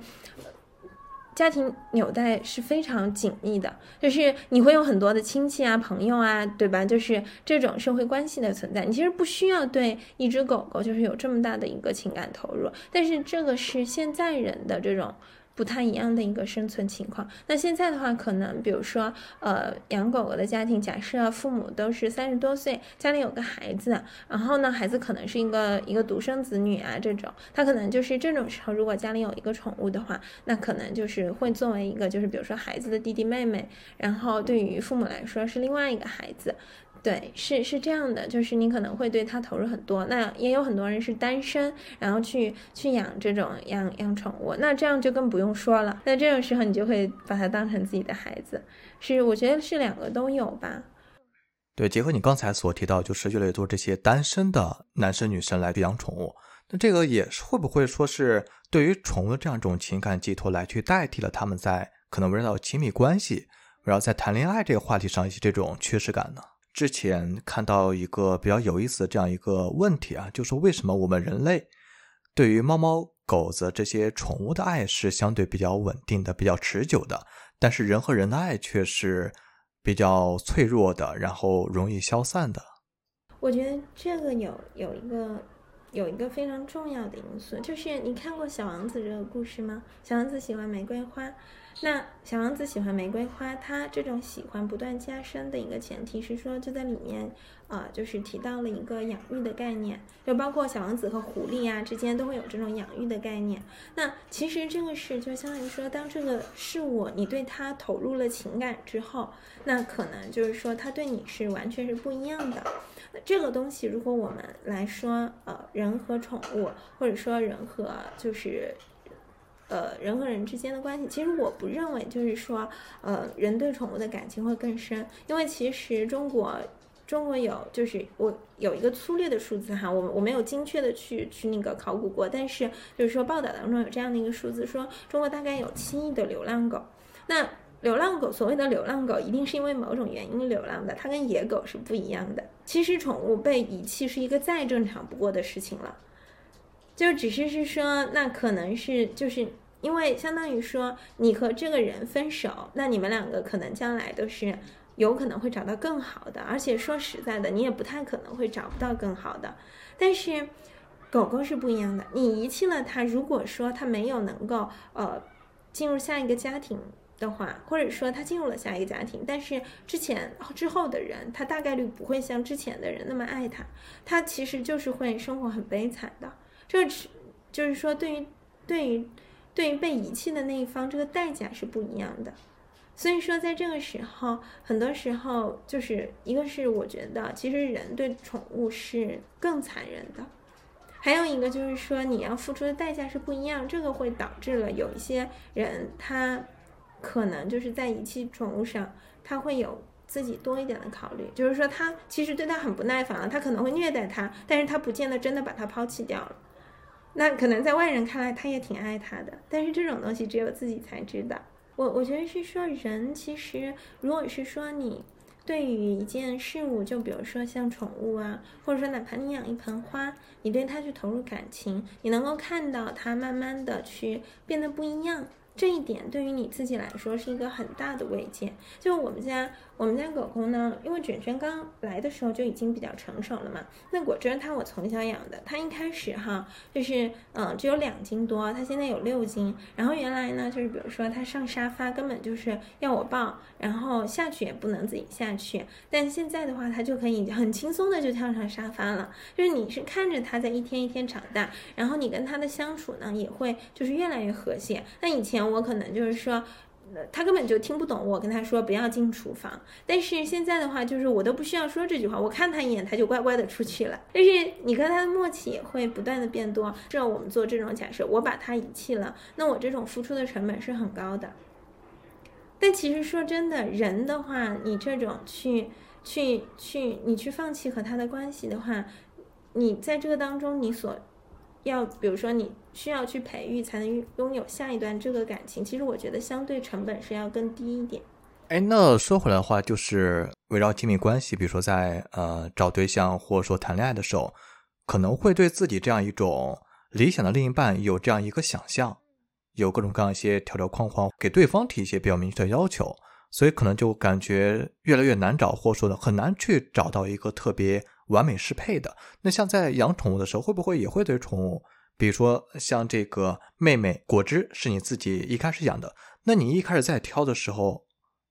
家庭纽带是非常紧密的，就是你会有很多的亲戚啊、朋友啊，对吧？就是这种社会关系的存在，你其实不需要对一只狗狗就是有这么大的一个情感投入。但是这个是现在人的这种。不太一样的一个生存情况。那现在的话，可能比如说，呃，养狗狗的家庭，假设父母都是三十多岁，家里有个孩子，然后呢，孩子可能是一个一个独生子女啊，这种，他可能就是这种时候，如果家里有一个宠物的话，那可能就是会作为一个，就是比如说孩子的弟弟妹妹，然后对于父母来说是另外一个孩子。对，是是这样的，就是你可能会对他投入很多。那也有很多人是单身，然后去去养这种养养宠物，那这样就更不用说了。那这种时候你就会把它当成自己的孩子，是我觉得是两个都有吧。对，结合你刚才所提到，就是越来越多这些单身的男生女生来养宠物，那这个也是会不会说是对于宠物这样一种情感寄托来去代替了他们在可能围绕亲密关系，围绕在谈恋爱这个话题上一些这种缺失感呢？之前看到一个比较有意思的这样一个问题啊，就是为什么我们人类对于猫猫狗子这些宠物的爱是相对比较稳定的、比较持久的，但是人和人的爱却是比较脆弱的，然后容易消散的。我觉得这个有有一个有一个非常重要的因素，就是你看过《小王子》这个故事吗？小王子喜欢玫瑰花。那小王子喜欢玫瑰花，他这种喜欢不断加深的一个前提是说，就在里面，呃，就是提到了一个养育的概念，就包括小王子和狐狸啊之间都会有这种养育的概念。那其实这个是就相当于说，当这个事物你对它投入了情感之后，那可能就是说它对你是完全是不一样的。那这个东西如果我们来说，呃，人和宠物，或者说人和就是。呃，人和人之间的关系，其实我不认为就是说，呃，人对宠物的感情会更深，因为其实中国，中国有就是我有一个粗略的数字哈，我我没有精确的去去那个考古过，但是就是说报道当中有这样的一个数字，说中国大概有七亿的流浪狗。那流浪狗所谓的流浪狗，一定是因为某种原因流浪的，它跟野狗是不一样的。其实宠物被遗弃是一个再正常不过的事情了。就只是是说，那可能是就是因为相当于说，你和这个人分手，那你们两个可能将来都是有可能会找到更好的，而且说实在的，你也不太可能会找不到更好的。但是狗狗是不一样的，你遗弃了它，如果说它没有能够呃进入下一个家庭的话，或者说它进入了下一个家庭，但是之前之后的人，他大概率不会像之前的人那么爱它，他其实就是会生活很悲惨的。这是，就是说，对于对于对于被遗弃的那一方，这个代价是不一样的。所以说，在这个时候，很多时候就是一个是我觉得，其实人对宠物是更残忍的。还有一个就是说，你要付出的代价是不一样，这个会导致了有一些人他可能就是在遗弃宠物上，他会有。自己多一点的考虑，就是说他其实对他很不耐烦了，他可能会虐待他，但是他不见得真的把他抛弃掉了。那可能在外人看来，他也挺爱他的，但是这种东西只有自己才知道。我我觉得是说，人其实如果是说你对于一件事物，就比如说像宠物啊，或者说哪怕你养一盆花，你对它去投入感情，你能够看到它慢慢的去变得不一样。这一点对于你自己来说是一个很大的慰藉。就我们家，我们家狗狗呢，因为卷卷刚来的时候就已经比较成熟了嘛。那果真它我从小养的，它一开始哈就是嗯只有两斤多，它现在有六斤。然后原来呢就是比如说它上沙发根本就是要我抱，然后下去也不能自己下去。但现在的话，它就可以很轻松的就跳上沙发了。就是你是看着它在一天一天长大，然后你跟它的相处呢也会就是越来越和谐。那以前。我可能就是说，他根本就听不懂我跟他说不要进厨房。但是现在的话，就是我都不需要说这句话，我看他一眼，他就乖乖的出去了。但是你跟他的默契也会不断的变多。这我们做这种假设，我把他遗弃了，那我这种付出的成本是很高的。但其实说真的，人的话，你这种去去去，你去放弃和他的关系的话，你在这个当中，你所要，比如说你需要去培育，才能拥有下一段这个感情。其实我觉得相对成本是要更低一点。哎，那说回来的话，就是围绕亲密关系，比如说在呃找对象或者说谈恋爱的时候，可能会对自己这样一种理想的另一半有这样一个想象。有各种各样一些条条框框，给对方提一些比较明确的要求，所以可能就感觉越来越难找，或者说的很难去找到一个特别完美适配的。那像在养宠物的时候，会不会也会对宠物，比如说像这个妹妹果汁是你自己一开始养的，那你一开始在挑的时候，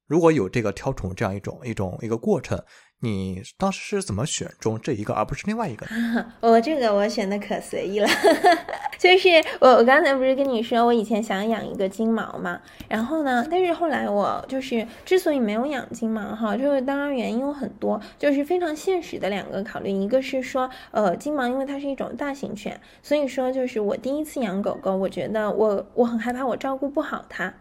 如果有这个挑宠这样一种一种一个过程。你当时是怎么选中这一个，而不是另外一个？我这个我选的可随意了，就是我我刚才不是跟你说，我以前想养一个金毛嘛，然后呢，但是后来我就是之所以没有养金毛哈，这个当然原因有很多，就是非常现实的两个考虑，一个是说，呃，金毛因为它是一种大型犬，所以说就是我第一次养狗狗，我觉得我我很害怕我照顾不好它。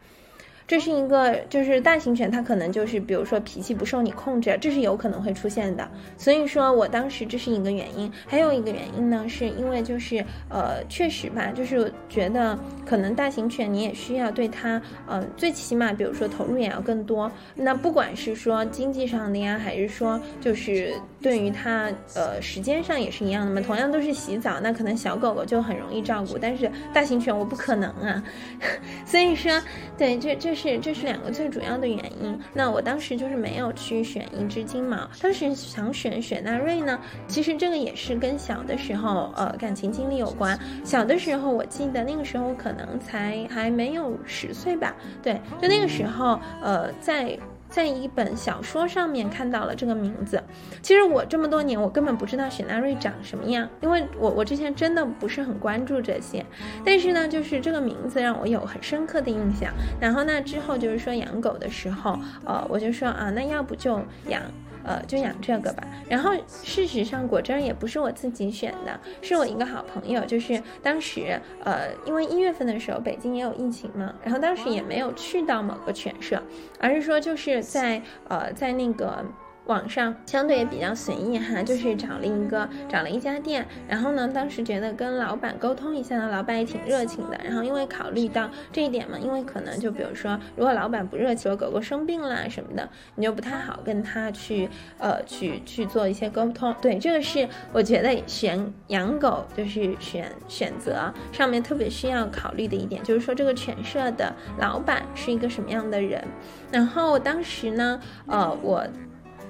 这是一个，就是大型犬，它可能就是，比如说脾气不受你控制，这是有可能会出现的。所以说我当时这是一个原因，还有一个原因呢，是因为就是呃，确实吧，就是觉得可能大型犬你也需要对它，呃，最起码比如说投入也要更多。那不管是说经济上的呀，还是说就是对于它，呃，时间上也是一样的嘛。同样都是洗澡，那可能小狗狗就很容易照顾，但是大型犬我不可能啊。所以说，对，这这。是，这是两个最主要的原因。那我当时就是没有去选一只金毛，当时想选雪纳瑞呢。其实这个也是跟小的时候，呃，感情经历有关。小的时候，我记得那个时候可能才还没有十岁吧。对，就那个时候，呃，在。在一本小说上面看到了这个名字，其实我这么多年我根本不知道雪纳瑞长什么样，因为我我之前真的不是很关注这些，但是呢，就是这个名字让我有很深刻的印象。然后那，之后就是说养狗的时候，呃，我就说啊，那要不就养。呃，就养这个吧。然后事实上，果真也不是我自己选的，是我一个好朋友。就是当时，呃，因为一月份的时候北京也有疫情嘛，然后当时也没有去到某个犬舍，而是说就是在呃在那个。网上相对也比较随意哈，就是找了一个找了一家店，然后呢，当时觉得跟老板沟通一下呢，老板也挺热情的。然后因为考虑到这一点嘛，因为可能就比如说，如果老板不热情，狗狗生病啦什么的，你就不太好跟他去呃去去做一些沟通。对，这个是我觉得选养狗就是选选择上面特别需要考虑的一点，就是说这个犬舍的老板是一个什么样的人。然后当时呢，呃，我。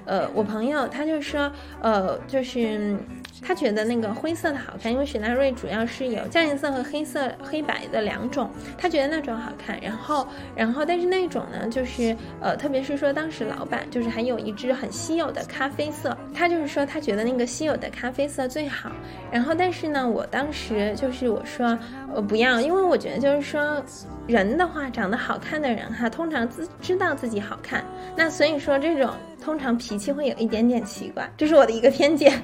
呃，我朋友他就说，呃，就是他觉得那个灰色的好看，因为雪纳瑞主要是有酱颜色和黑色黑白的两种，他觉得那种好看。然后，然后，但是那种呢，就是呃，特别是说当时老板就是还有一只很稀有的咖啡色，他就是说他觉得那个稀有的咖啡色最好。然后，但是呢，我当时就是我说，我，不要，因为我觉得就是说，人的话长得好看的人哈，通常自知道自己好看，那所以说这种。通常脾气会有一点点奇怪，这是我的一个偏见。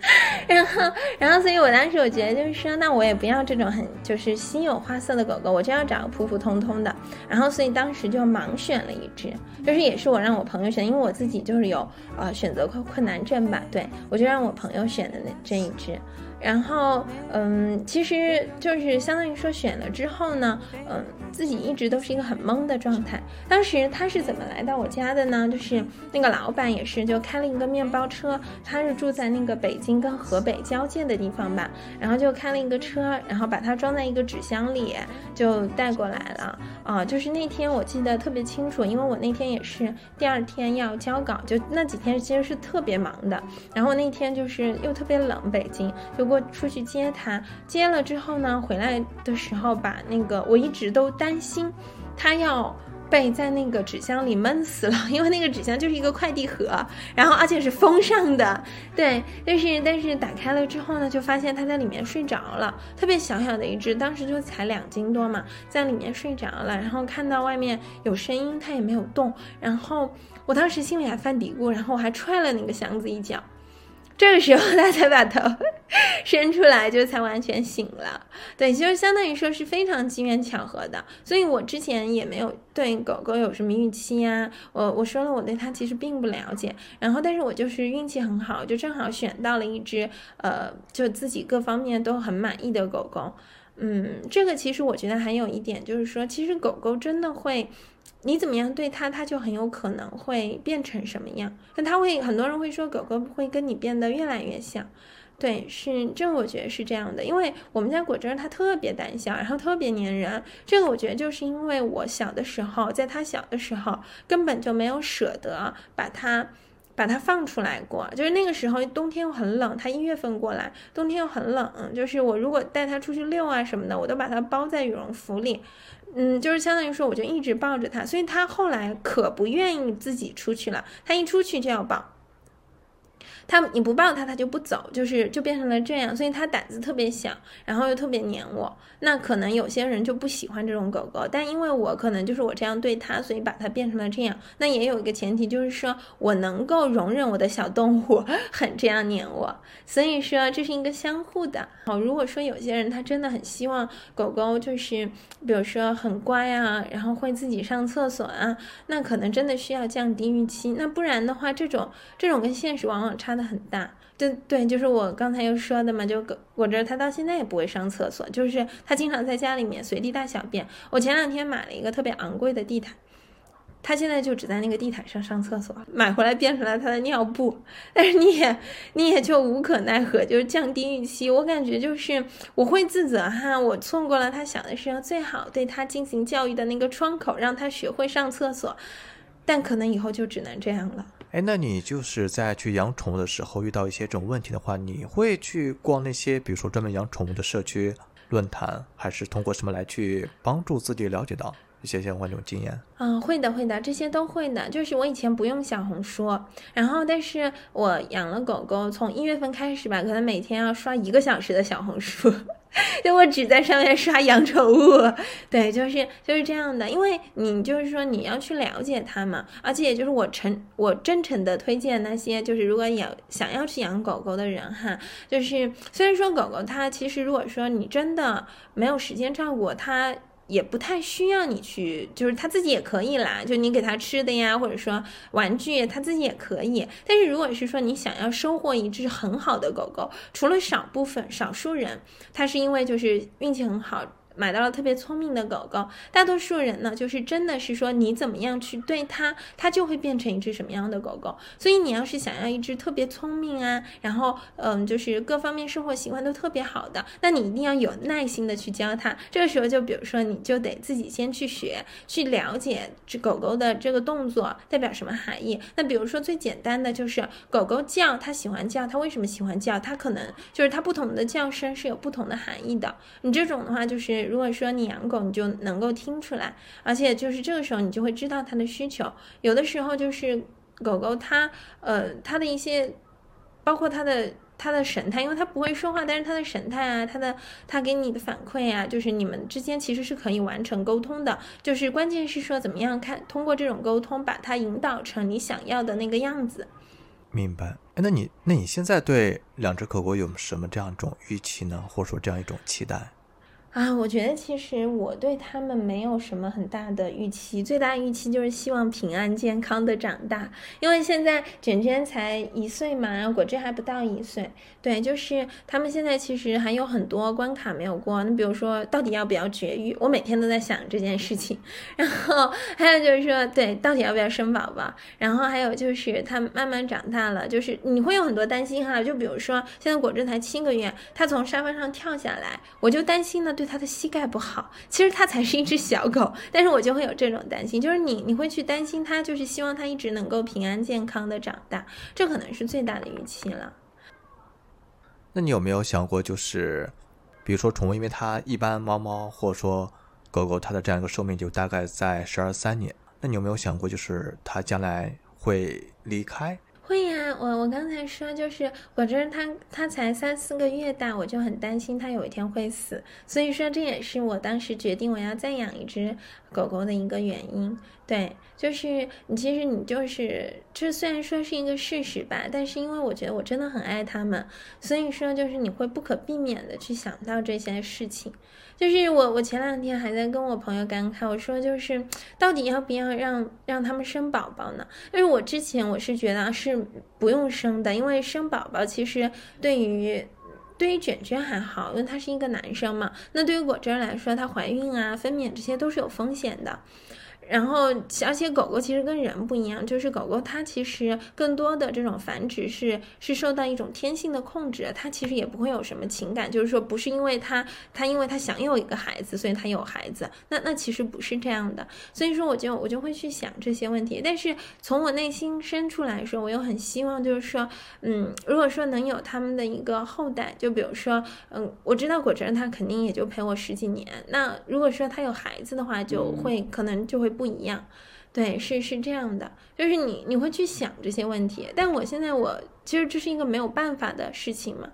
然后，然后，所以我当时我觉得就是说，那我也不要这种很就是心有花色的狗狗，我就要找个普普通通的。然后，所以当时就盲选了一只，就是也是我让我朋友选，因为我自己就是有呃选择困困难症吧，对我就让我朋友选的那这一只。然后，嗯，其实就是相当于说选了之后呢，嗯，自己一直都是一个很懵的状态。当时他是怎么来到我家的呢？就是那个老板也是就开了一个面包车，他是住在那个北京跟河北交界的地方吧，然后就开了一个车，然后把它装在一个纸箱里就带过来了。啊，就是那天我记得特别清楚，因为我那天也是第二天要交稿，就那几天其实是特别忙的。然后那天就是又特别冷，北京就。过出去接他，接了之后呢，回来的时候把那个我一直都担心，他要被在那个纸箱里闷死了，因为那个纸箱就是一个快递盒，然后而且是封上的，对，但是但是打开了之后呢，就发现它在里面睡着了，特别小小的一只，当时就才两斤多嘛，在里面睡着了，然后看到外面有声音，它也没有动，然后我当时心里还犯嘀咕，然后我还踹了那个箱子一脚。这个时候他才把头伸出来，就才完全醒了。对，就是相当于说是非常机缘巧合的。所以我之前也没有对狗狗有什么预期呀。我我说了，我对它其实并不了解。然后，但是我就是运气很好，就正好选到了一只呃，就自己各方面都很满意的狗狗。嗯，这个其实我觉得还有一点就是说，其实狗狗真的会。你怎么样对它，它就很有可能会变成什么样。那它会，很多人会说狗狗会跟你变得越来越像。对，是这，我觉得是这样的。因为我们家果汁它特别胆小，然后特别粘人。这个我觉得就是因为我小的时候，在它小的时候根本就没有舍得把它把它放出来过。就是那个时候冬天又很冷，它一月份过来，冬天又很冷，就是我如果带它出去遛啊什么的，我都把它包在羽绒服里。嗯，就是相当于说，我就一直抱着他，所以他后来可不愿意自己出去了，他一出去就要抱。它你不抱它，它就不走，就是就变成了这样，所以它胆子特别小，然后又特别黏我。那可能有些人就不喜欢这种狗狗，但因为我可能就是我这样对它，所以把它变成了这样。那也有一个前提，就是说我能够容忍我的小动物 很这样黏我，所以说这是一个相互的。好，如果说有些人他真的很希望狗狗就是，比如说很乖啊，然后会自己上厕所啊，那可能真的需要降低预期。那不然的话，这种这种跟现实往往差。的很大，对对，就是我刚才又说的嘛，就我这他到现在也不会上厕所，就是他经常在家里面随地大小便。我前两天买了一个特别昂贵的地毯，他现在就只在那个地毯上上厕所，买回来变成了他的尿布。但是你也你也就无可奈何，就是降低预期。我感觉就是我会自责哈，我错过了他小的时候最好对他进行教育的那个窗口，让他学会上厕所，但可能以后就只能这样了。哎，那你就是在去养宠物的时候遇到一些这种问题的话，你会去逛那些，比如说专门养宠物的社区论坛，还是通过什么来去帮助自己了解到一些相关这种经验？嗯，会的，会的，这些都会的。就是我以前不用小红书，然后但是我养了狗狗，从一月份开始吧，可能每天要刷一个小时的小红书。就我只在上面刷养宠物，对，就是就是这样的，因为你就是说你要去了解它嘛，而且也就是我诚我真诚的推荐那些就是如果养想要去养狗狗的人哈，就是虽然说狗狗它其实如果说你真的没有时间照顾它。也不太需要你去，就是它自己也可以啦，就你给它吃的呀，或者说玩具，它自己也可以。但是如果是说你想要收获一只很好的狗狗，除了少部分少数人，它是因为就是运气很好。买到了特别聪明的狗狗，大多数人呢，就是真的是说你怎么样去对它，它就会变成一只什么样的狗狗。所以你要是想要一只特别聪明啊，然后嗯，就是各方面生活习惯都特别好的，那你一定要有耐心的去教它。这个时候就比如说，你就得自己先去学，去了解这狗狗的这个动作代表什么含义。那比如说最简单的就是狗狗叫，它喜欢叫，它为什么喜欢叫？它可能就是它不同的叫声是有不同的含义的。你这种的话就是。如果说你养狗，你就能够听出来，而且就是这个时候你就会知道它的需求。有的时候就是狗狗它呃它的一些，包括它的它的神态，因为它不会说话，但是它的神态啊，它的它给你的反馈啊，就是你们之间其实是可以完成沟通的。就是关键是说怎么样看，通过这种沟通把它引导成你想要的那个样子。明白。哎，那你那你现在对两只狗狗有什么这样一种预期呢？或者说这样一种期待？啊，我觉得其实我对他们没有什么很大的预期，最大预期就是希望平安健康的长大。因为现在卷卷才一岁嘛，然后果汁还不到一岁，对，就是他们现在其实还有很多关卡没有过。那比如说，到底要不要绝育？我每天都在想这件事情。然后还有就是说，对，到底要不要生宝宝？然后还有就是他慢慢长大了，就是你会有很多担心哈。就比如说，现在果汁才七个月，他从沙发上跳下来，我就担心呢，对。它的膝盖不好，其实它才是一只小狗，但是我就会有这种担心，就是你你会去担心它，就是希望它一直能够平安健康的长大，这可能是最大的预期了。那你有没有想过，就是比如说宠物，因为它一般猫猫或者说狗狗它的这样一个寿命就大概在十二三年。那你有没有想过，就是它将来会离开？会呀，我我刚才说就是果真它它才三四个月大，我就很担心它有一天会死，所以说这也是我当时决定我要再养一只狗狗的一个原因。对，就是你其实你就是这虽然说是一个事实吧，但是因为我觉得我真的很爱它们，所以说就是你会不可避免的去想到这些事情。就是我，我前两天还在跟我朋友感慨，我说就是到底要不要让让他们生宝宝呢？因为我之前我是觉得是不用生的，因为生宝宝其实对于对于卷卷还好，因为他是一个男生嘛。那对于果真来说，她怀孕啊、分娩这些都是有风险的。然后，而且狗狗其实跟人不一样，就是狗狗它其实更多的这种繁殖是是受到一种天性的控制，它其实也不会有什么情感，就是说不是因为它它因为它想有一个孩子，所以它有孩子，那那其实不是这样的。所以说我就我就会去想这些问题，但是从我内心深处来说，我又很希望就是说，嗯，如果说能有他们的一个后代，就比如说，嗯，我知道果真它肯定也就陪我十几年，那如果说它有孩子的话，就会可能就会。不一样，对，是是这样的，就是你你会去想这些问题，但我现在我其实这是一个没有办法的事情嘛，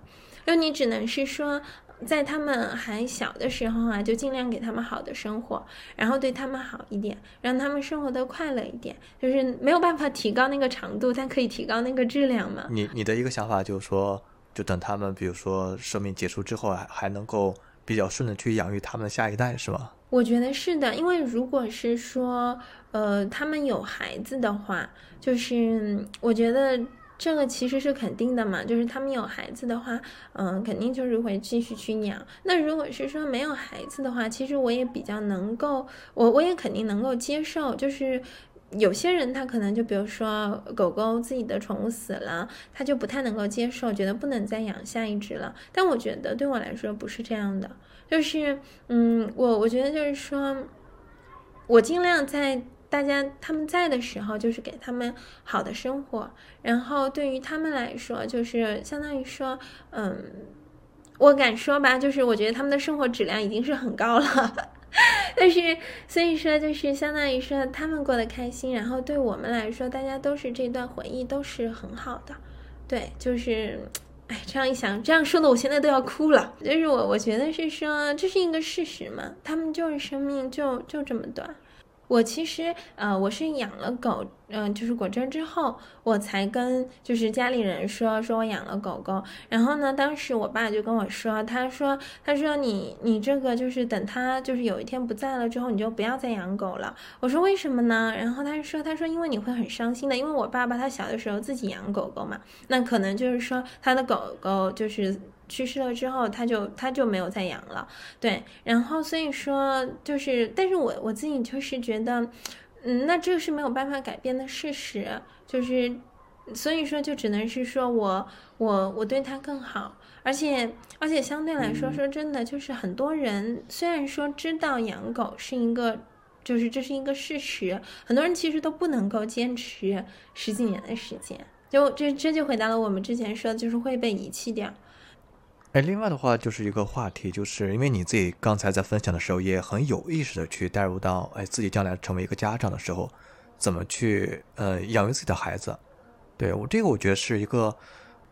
就你只能是说，在他们还小的时候啊，就尽量给他们好的生活，然后对他们好一点，让他们生活的快乐一点，就是没有办法提高那个长度，但可以提高那个质量嘛。你你的一个想法就是说，就等他们比如说生命结束之后，还还能够比较顺的去养育他们的下一代，是吗？我觉得是的，因为如果是说，呃，他们有孩子的话，就是我觉得这个其实是肯定的嘛，就是他们有孩子的话，嗯，肯定就是会继续去养。那如果是说没有孩子的话，其实我也比较能够，我我也肯定能够接受，就是有些人他可能就比如说狗狗自己的宠物死了，他就不太能够接受，觉得不能再养下一只了。但我觉得对我来说不是这样的。就是，嗯，我我觉得就是说，我尽量在大家他们在的时候，就是给他们好的生活。然后对于他们来说，就是相当于说，嗯，我敢说吧，就是我觉得他们的生活质量已经是很高了。但是所以说，就是相当于说他们过得开心，然后对我们来说，大家都是这段回忆都是很好的。对，就是。哎，这样一想，这样说的，我现在都要哭了。就是我，我觉得是说，这是一个事实嘛，他们就是生命就就这么短。我其实，呃，我是养了狗，嗯，就是果真之后，我才跟就是家里人说，说我养了狗狗。然后呢，当时我爸就跟我说，他说，他说你你这个就是等他就是有一天不在了之后，你就不要再养狗了。我说为什么呢？然后他说，他说因为你会很伤心的，因为我爸爸他小的时候自己养狗狗嘛，那可能就是说他的狗狗就是。去世了之后，他就他就没有再养了，对，然后所以说就是，但是我我自己就是觉得，嗯，那这是没有办法改变的事实，就是，所以说就只能是说我我我对他更好，而且而且相对来说说真的，就是很多人虽然说知道养狗是一个，就是这是一个事实，很多人其实都不能够坚持十几年的时间，就这这就回答了我们之前说的，就是会被遗弃掉。哎，另外的话就是一个话题，就是因为你自己刚才在分享的时候，也很有意识的去带入到，哎，自己将来成为一个家长的时候，怎么去呃养育自己的孩子。对我这个，我觉得是一个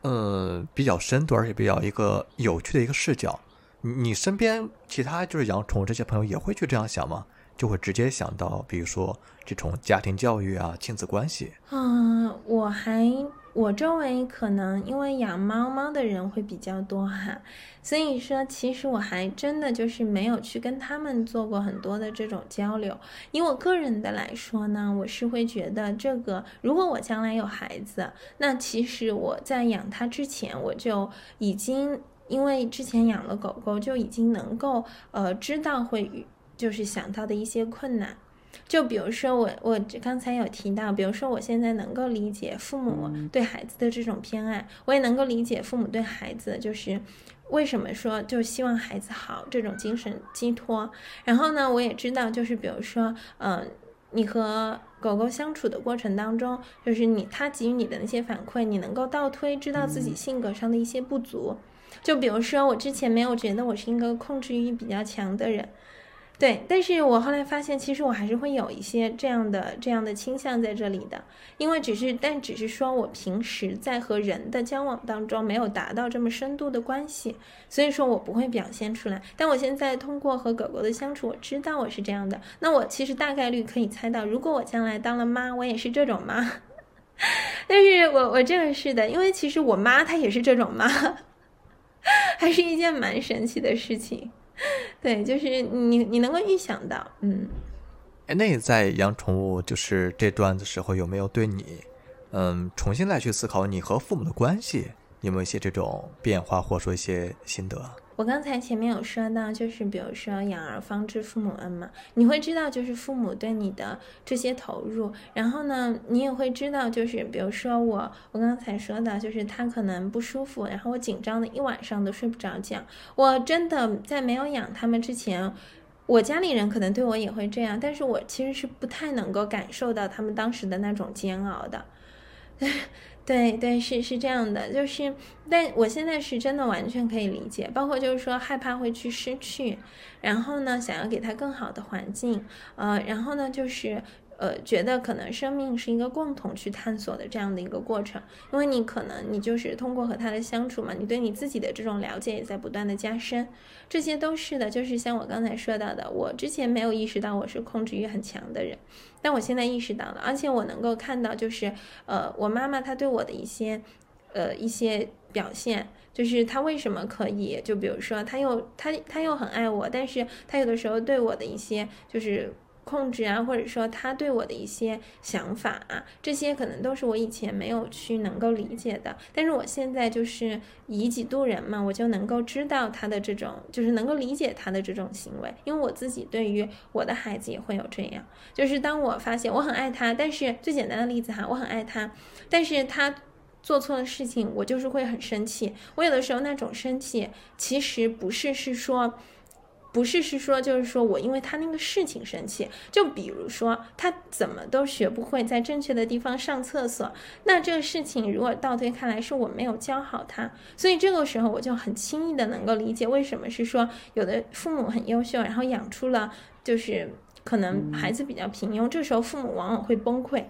呃比较深度，而且比较一个有趣的一个视角。你你身边其他就是养宠物这些朋友也会去这样想吗？就会直接想到，比如说这种家庭教育啊、亲子关系。嗯，我还。我周围可能因为养猫猫的人会比较多哈，所以说其实我还真的就是没有去跟他们做过很多的这种交流。以我个人的来说呢，我是会觉得这个，如果我将来有孩子，那其实我在养它之前，我就已经因为之前养了狗狗，就已经能够呃知道会就是想到的一些困难。就比如说我我刚才有提到，比如说我现在能够理解父母对孩子的这种偏爱，我也能够理解父母对孩子就是为什么说就希望孩子好这种精神寄托。然后呢，我也知道就是比如说，嗯，你和狗狗相处的过程当中，就是你它给予你的那些反馈，你能够倒推知道自己性格上的一些不足。就比如说我之前没有觉得我是一个控制欲比较强的人。对，但是我后来发现，其实我还是会有一些这样的这样的倾向在这里的，因为只是，但只是说我平时在和人的交往当中没有达到这么深度的关系，所以说我不会表现出来。但我现在通过和狗狗的相处，我知道我是这样的。那我其实大概率可以猜到，如果我将来当了妈，我也是这种妈。但是我我这个是的，因为其实我妈她也是这种妈，还是一件蛮神奇的事情。对，就是你，你能够预想到，嗯，哎，那你在养宠物就是这段的时候，有没有对你，嗯，重新再去思考你和父母的关系，有没有一些这种变化，或者说一些心得？我刚才前面有说到，就是比如说养儿方知父母恩嘛，你会知道就是父母对你的这些投入，然后呢，你也会知道就是比如说我我刚才说的，就是他可能不舒服，然后我紧张的一晚上都睡不着觉。我真的在没有养他们之前，我家里人可能对我也会这样，但是我其实是不太能够感受到他们当时的那种煎熬的。对对是是这样的，就是，但我现在是真的完全可以理解，包括就是说害怕会去失去，然后呢想要给他更好的环境，呃，然后呢就是。呃，觉得可能生命是一个共同去探索的这样的一个过程，因为你可能你就是通过和他的相处嘛，你对你自己的这种了解也在不断的加深，这些都是的，就是像我刚才说到的，我之前没有意识到我是控制欲很强的人，但我现在意识到了，而且我能够看到，就是呃，我妈妈她对我的一些呃一些表现，就是她为什么可以，就比如说她又她她又很爱我，但是她有的时候对我的一些就是。控制啊，或者说他对我的一些想法啊，这些可能都是我以前没有去能够理解的。但是我现在就是以己度人嘛，我就能够知道他的这种，就是能够理解他的这种行为。因为我自己对于我的孩子也会有这样，就是当我发现我很爱他，但是最简单的例子哈，我很爱他，但是他做错了事情，我就是会很生气。我有的时候那种生气，其实不是是说。不是，是说，就是说我因为他那个事情生气，就比如说他怎么都学不会在正确的地方上厕所，那这个事情如果倒推看来是我没有教好他，所以这个时候我就很轻易的能够理解为什么是说有的父母很优秀，然后养出了就是可能孩子比较平庸，这时候父母往往会崩溃，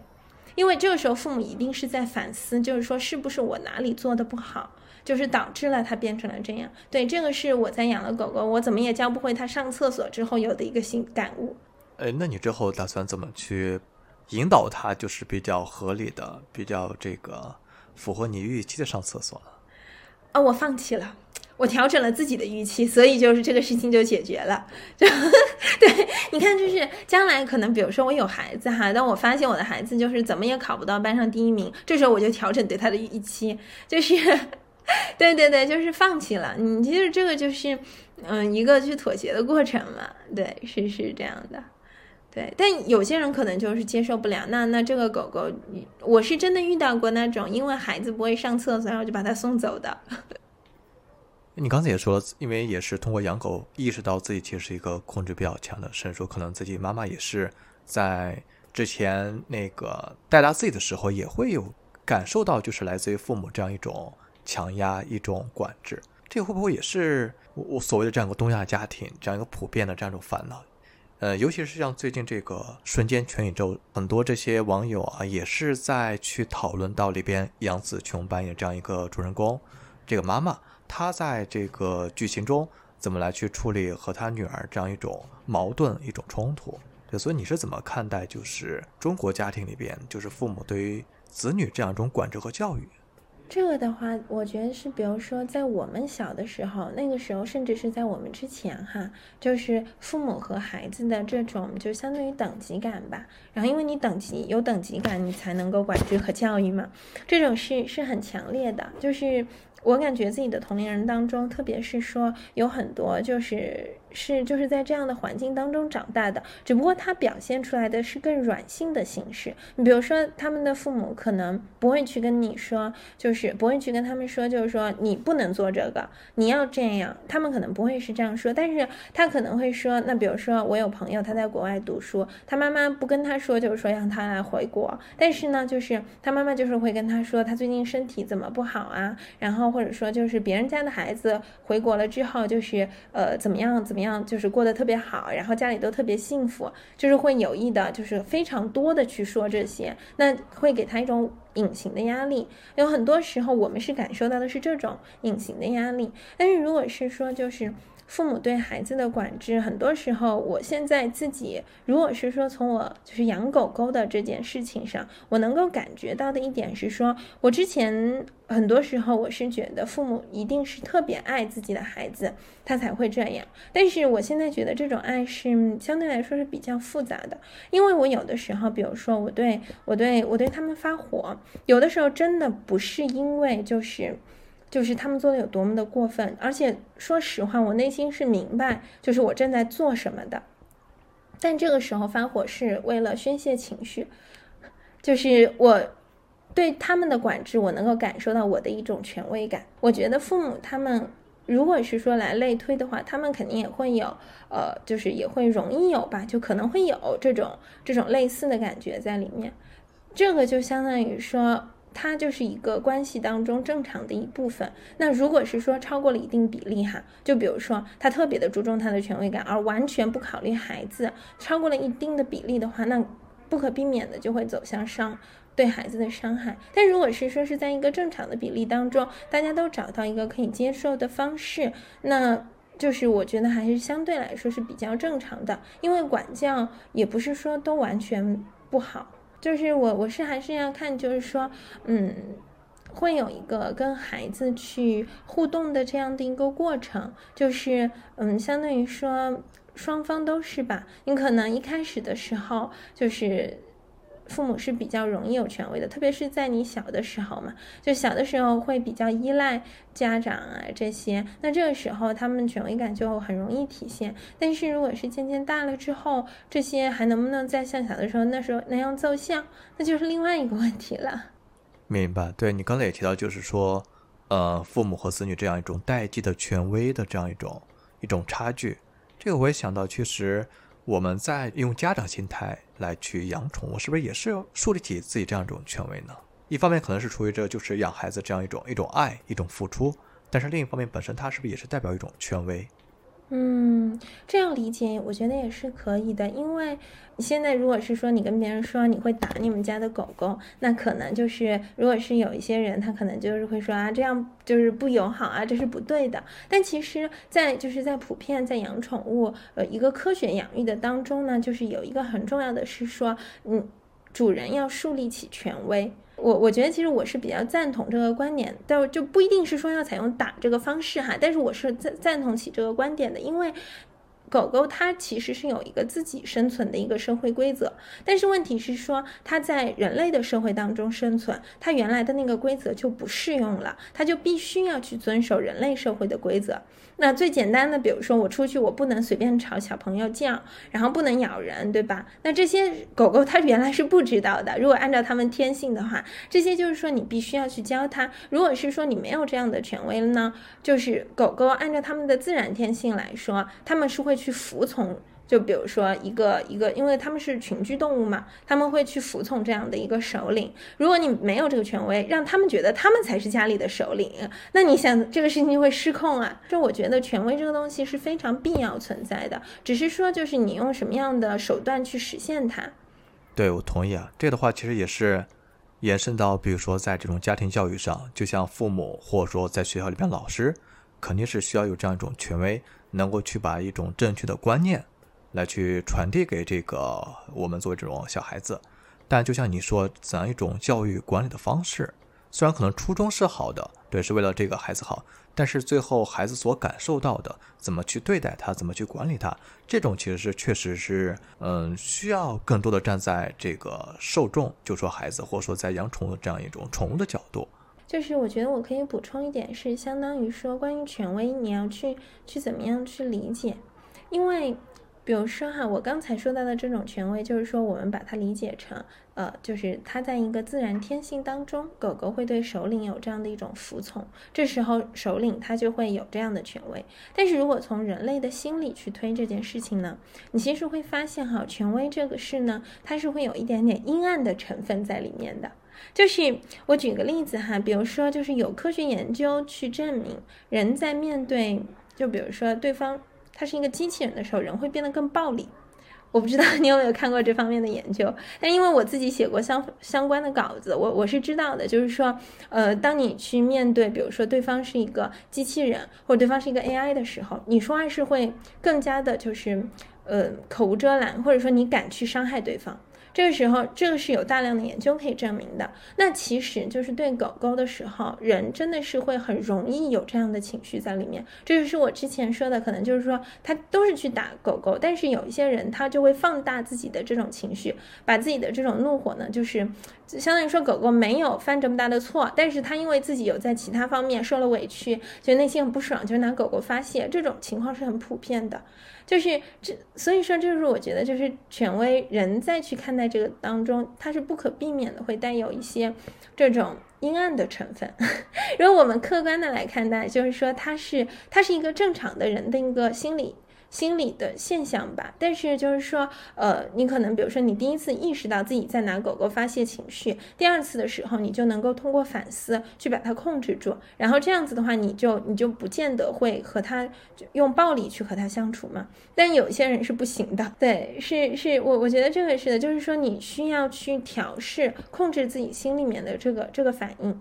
因为这个时候父母一定是在反思，就是说是不是我哪里做的不好。就是导致了它变成了这样。对，这个是我在养了狗狗，我怎么也教不会它上厕所之后有的一个新感悟。哎，那你之后打算怎么去引导它，就是比较合理的、比较这个符合你预期的上厕所呢？啊，我放弃了，我调整了自己的预期，所以就是这个事情就解决了。就 对，你看，就是将来可能，比如说我有孩子哈，但我发现我的孩子就是怎么也考不到班上第一名，这时候我就调整对他的预期，就是。对对对，就是放弃了。你其实这个就是，嗯，一个去妥协的过程嘛。对，是是这样的。对，但有些人可能就是接受不了。那那这个狗狗，我是真的遇到过那种因为孩子不会上厕所，然后就把它送走的。你刚才也说，因为也是通过养狗意识到自己其实是一个控制比较强的，甚至说可能自己妈妈也是在之前那个带大自己的时候，也会有感受到，就是来自于父母这样一种。强压一种管制，这会不会也是我所谓的这样一个东亚家庭这样一个普遍的这样一种烦恼？呃，尤其是像最近这个瞬间全宇宙，很多这些网友啊，也是在去讨论到里边杨紫琼扮演这样一个主人公，这个妈妈，她在这个剧情中怎么来去处理和她女儿这样一种矛盾、一种冲突？对，所以你是怎么看待就是中国家庭里边就是父母对于子女这样一种管制和教育？这个的话，我觉得是，比如说在我们小的时候，那个时候，甚至是在我们之前，哈，就是父母和孩子的这种，就相对于等级感吧。然后，因为你等级有等级感，你才能够管制和教育嘛。这种是是很强烈的，就是我感觉自己的同龄人当中，特别是说有很多就是。是就是在这样的环境当中长大的，只不过他表现出来的是更软性的形式。你比如说，他们的父母可能不会去跟你说，就是不会去跟他们说，就是说你不能做这个，你要这样。他们可能不会是这样说，但是他可能会说，那比如说我有朋友他在国外读书，他妈妈不跟他说，就是说让他来回国，但是呢，就是他妈妈就是会跟他说，他最近身体怎么不好啊？然后或者说就是别人家的孩子回国了之后，就是呃怎么样怎么。么样，就是过得特别好，然后家里都特别幸福，就是会有意的，就是非常多的去说这些，那会给他一种隐形的压力。有很多时候，我们是感受到的是这种隐形的压力，但是如果是说就是。父母对孩子的管制，很多时候，我现在自己，如果是说从我就是养狗狗的这件事情上，我能够感觉到的一点是说，我之前很多时候我是觉得父母一定是特别爱自己的孩子，他才会这样。但是我现在觉得这种爱是相对来说是比较复杂的，因为我有的时候，比如说我对我对我对他们发火，有的时候真的不是因为就是。就是他们做的有多么的过分，而且说实话，我内心是明白，就是我正在做什么的。但这个时候发火是为了宣泄情绪，就是我对他们的管制，我能够感受到我的一种权威感。我觉得父母他们如果是说来类推的话，他们肯定也会有，呃，就是也会容易有吧，就可能会有这种这种类似的感觉在里面。这个就相当于说。它就是一个关系当中正常的一部分。那如果是说超过了一定比例哈，就比如说他特别的注重他的权威感，而完全不考虑孩子，超过了一定的比例的话，那不可避免的就会走向伤对孩子的伤害。但如果是说是在一个正常的比例当中，大家都找到一个可以接受的方式，那就是我觉得还是相对来说是比较正常的。因为管教也不是说都完全不好。就是我，我是还是要看，就是说，嗯，会有一个跟孩子去互动的这样的一个过程，就是，嗯，相当于说双方都是吧，你可能一开始的时候就是。父母是比较容易有权威的，特别是在你小的时候嘛，就小的时候会比较依赖家长啊这些，那这个时候他们权威感就很容易体现。但是如果是渐渐大了之后，这些还能不能再像小的时候那时候那样奏效，那就是另外一个问题了。明白，对你刚才也提到，就是说，呃，父母和子女这样一种代际的权威的这样一种一种差距，这个我也想到，确实。我们在用家长心态来去养宠物，是不是也是要树立起自己这样一种权威呢？一方面可能是出于这就是养孩子这样一种一种爱一种付出，但是另一方面本身它是不是也是代表一种权威？嗯，这样理解我觉得也是可以的，因为现在如果是说你跟别人说你会打你们家的狗狗，那可能就是如果是有一些人他可能就是会说啊这样就是不友好啊，这是不对的。但其实，在就是在普遍在养宠物呃一个科学养育的当中呢，就是有一个很重要的是说，嗯，主人要树立起权威。我我觉得其实我是比较赞同这个观点，但就不一定是说要采用打这个方式哈，但是我是赞赞同起这个观点的，因为狗狗它其实是有一个自己生存的一个社会规则，但是问题是说它在人类的社会当中生存，它原来的那个规则就不适用了，它就必须要去遵守人类社会的规则。那最简单的，比如说我出去，我不能随便朝小朋友叫，然后不能咬人，对吧？那这些狗狗它原来是不知道的。如果按照它们天性的话，这些就是说你必须要去教它。如果是说你没有这样的权威了呢，就是狗狗按照它们的自然天性来说，它们是会去服从。就比如说一个一个，因为他们是群居动物嘛，他们会去服从这样的一个首领。如果你没有这个权威，让他们觉得他们才是家里的首领，那你想这个事情就会失控啊。就我觉得权威这个东西是非常必要存在的，只是说就是你用什么样的手段去实现它。对，我同意啊。这个的话其实也是延伸到，比如说在这种家庭教育上，就像父母或者说在学校里边老师，肯定是需要有这样一种权威，能够去把一种正确的观念。来去传递给这个我们作为这种小孩子，但就像你说，怎样一种教育管理的方式，虽然可能初衷是好的，对，是为了这个孩子好，但是最后孩子所感受到的，怎么去对待他，怎么去管理他，这种其实是确实是，嗯，需要更多的站在这个受众，就说孩子或者说在养宠物这样一种宠物的角度。就是我觉得我可以补充一点，是相当于说关于权威，你要去去怎么样去理解，因为。比如说哈，我刚才说到的这种权威，就是说我们把它理解成，呃，就是它在一个自然天性当中，狗狗会对首领有这样的一种服从，这时候首领它就会有这样的权威。但是如果从人类的心理去推这件事情呢，你其实会发现哈，权威这个事呢，它是会有一点点阴暗的成分在里面的。就是我举个例子哈，比如说就是有科学研究去证明，人在面对，就比如说对方。它是一个机器人的时候，人会变得更暴力。我不知道你有没有看过这方面的研究，但因为我自己写过相相关的稿子，我我是知道的，就是说，呃，当你去面对，比如说对方是一个机器人，或者对方是一个 AI 的时候，你说话是会更加的，就是呃口无遮拦，或者说你敢去伤害对方。这个时候，这个是有大量的研究可以证明的。那其实就是对狗狗的时候，人真的是会很容易有这样的情绪在里面。这就是我之前说的，可能就是说他都是去打狗狗，但是有一些人他就会放大自己的这种情绪，把自己的这种怒火呢，就是相当于说狗狗没有犯这么大的错，但是他因为自己有在其他方面受了委屈，就内心很不爽，就拿狗狗发泄。这种情况是很普遍的。就是这，所以说，就是我觉得，就是权威人再去看待这个当中，它是不可避免的，会带有一些这种阴暗的成分。如果我们客观的来看待，就是说，他是他是一个正常的人的一个心理。心理的现象吧，但是就是说，呃，你可能比如说你第一次意识到自己在拿狗狗发泄情绪，第二次的时候你就能够通过反思去把它控制住，然后这样子的话，你就你就不见得会和它用暴力去和它相处嘛。但有些人是不行的，对，是是我我觉得这个是的，就是说你需要去调试控制自己心里面的这个这个反应。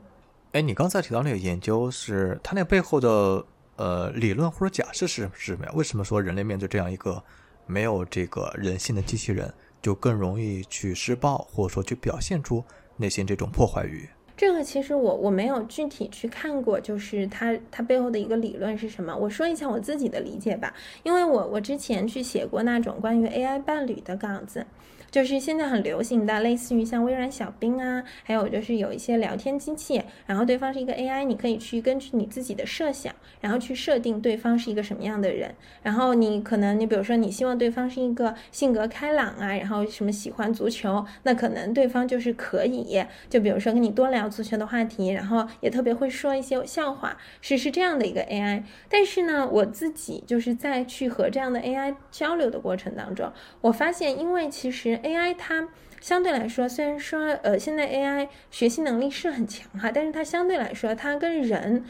哎，你刚才提到那个研究是它那背后的。呃，理论或者假设是是什么呀？为什么说人类面对这样一个没有这个人性的机器人，就更容易去施暴，或者说去表现出内心这种破坏欲？这个其实我我没有具体去看过，就是它它背后的一个理论是什么？我说一下我自己的理解吧，因为我我之前去写过那种关于 AI 伴侣的稿子。就是现在很流行的，类似于像微软小冰啊，还有就是有一些聊天机器，然后对方是一个 AI，你可以去根据你自己的设想，然后去设定对方是一个什么样的人，然后你可能你比如说你希望对方是一个性格开朗啊，然后什么喜欢足球，那可能对方就是可以，就比如说跟你多聊足球的话题，然后也特别会说一些笑话，是是这样的一个 AI。但是呢，我自己就是在去和这样的 AI 交流的过程当中，我发现，因为其实。AI 它相对来说，虽然说呃现在 AI 学习能力是很强哈，但是它相对来说，它跟人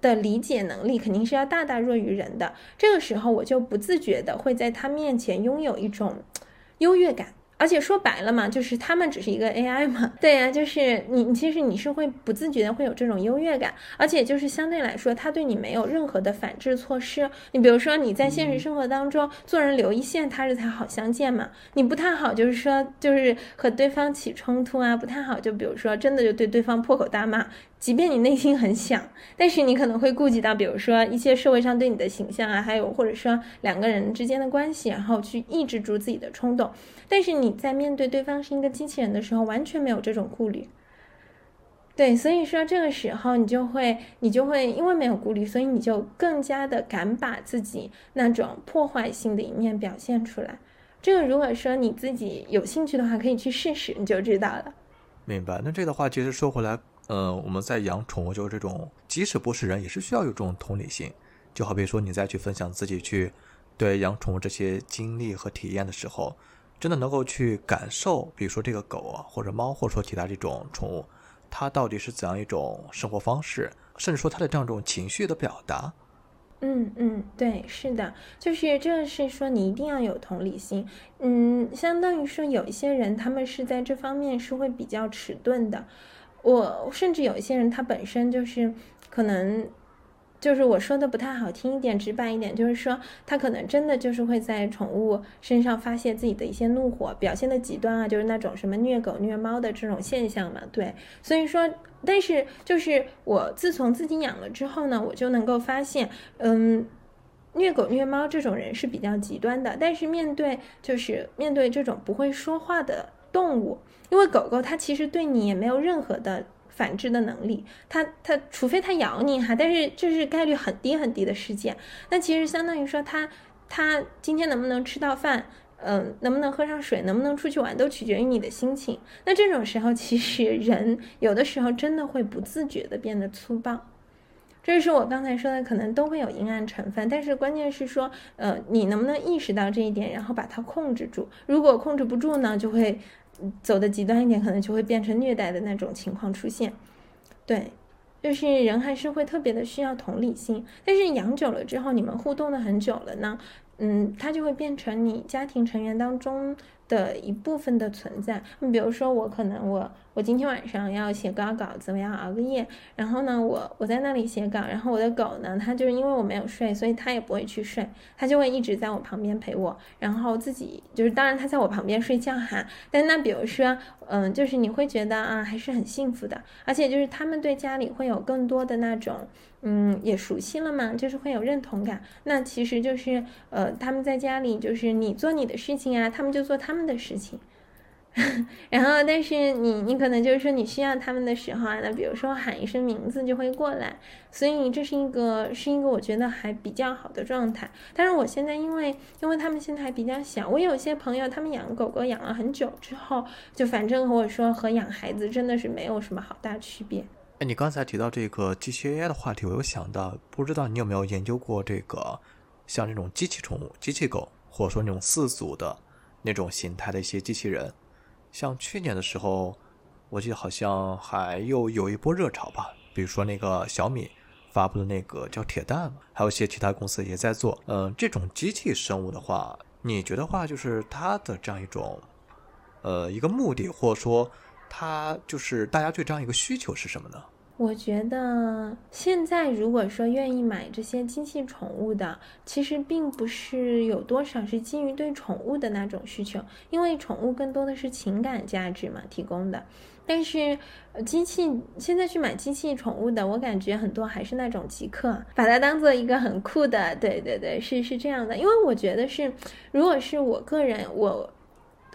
的理解能力肯定是要大大弱于人的。这个时候，我就不自觉的会在它面前拥有一种优越感。而且说白了嘛，就是他们只是一个 AI 嘛，对呀，就是你其实你是会不自觉的会有这种优越感，而且就是相对来说，他对你没有任何的反制措施。你比如说你在现实生活当中做人留一线，他日才好相见嘛。你不太好，就是说就是和对方起冲突啊，不太好。就比如说真的就对对方破口大骂。即便你内心很想，但是你可能会顾及到，比如说一些社会上对你的形象啊，还有或者说两个人之间的关系，然后去抑制住自己的冲动。但是你在面对对方是一个机器人的时候，完全没有这种顾虑。对，所以说这个时候你就会，你就会因为没有顾虑，所以你就更加的敢把自己那种破坏性的一面表现出来。这个如果说你自己有兴趣的话，可以去试试，你就知道了。明白。那这个话其实说回来。呃，我们在养宠物，就是这种，即使不是人，也是需要有这种同理心。就好比说，你再去分享自己去对养宠物这些经历和体验的时候，真的能够去感受，比如说这个狗啊，或者猫，或者说其他这种宠物，它到底是怎样一种生活方式，甚至说它的这样一种情绪的表达。嗯嗯，对，是的，就是这是说你一定要有同理心。嗯，相当于说有一些人，他们是在这方面是会比较迟钝的。我甚至有一些人，他本身就是可能，就是我说的不太好听一点、直白一点，就是说他可能真的就是会在宠物身上发泄自己的一些怒火，表现的极端啊，就是那种什么虐狗、虐猫的这种现象嘛。对，所以说，但是就是我自从自己养了之后呢，我就能够发现，嗯，虐狗、虐猫这种人是比较极端的，但是面对就是面对这种不会说话的动物。因为狗狗它其实对你也没有任何的反制的能力，它它除非它咬你哈，但是这是概率很低很低的事件。那其实相当于说它它今天能不能吃到饭，嗯，能不能喝上水，能不能出去玩，都取决于你的心情。那这种时候，其实人有的时候真的会不自觉的变得粗暴。这是我刚才说的，可能都会有阴暗成分，但是关键是说，呃，你能不能意识到这一点，然后把它控制住？如果控制不住呢，就会。走的极端一点，可能就会变成虐待的那种情况出现。对，就是人还是会特别的需要同理心。但是养久了之后，你们互动的很久了呢，嗯，它就会变成你家庭成员当中。的一部分的存在，你比如说我可能我我今天晚上要写稿稿子，我要熬个夜，然后呢我我在那里写稿，然后我的狗呢，它就是因为我没有睡，所以它也不会去睡，它就会一直在我旁边陪我，然后自己就是当然它在我旁边睡觉哈，但那比如说嗯，就是你会觉得啊还是很幸福的，而且就是他们对家里会有更多的那种。嗯，也熟悉了嘛，就是会有认同感。那其实就是，呃，他们在家里就是你做你的事情啊，他们就做他们的事情。然后，但是你你可能就是说你需要他们的时候啊，那比如说喊一声名字就会过来。所以这是一个是一个我觉得还比较好的状态。但是我现在因为因为他们现在还比较小，我有些朋友他们养狗狗养了很久之后，就反正和我说和养孩子真的是没有什么好大区别。哎，你刚才提到这个机器 AI 的话题，我有想到，不知道你有没有研究过这个，像这种机器宠物、机器狗，或者说那种四足的那种形态的一些机器人。像去年的时候，我记得好像还又有一波热潮吧，比如说那个小米发布的那个叫铁蛋，还有一些其他公司也在做。嗯，这种机器生物的话，你觉得话就是它的这样一种，呃，一个目的，或者说它就是大家对这样一个需求是什么呢？我觉得现在如果说愿意买这些机器宠物的，其实并不是有多少是基于对宠物的那种需求，因为宠物更多的是情感价值嘛提供的。但是机器现在去买机器宠物的，我感觉很多还是那种极客，把它当做一个很酷的，对对对，是是这样的。因为我觉得是，如果是我个人我。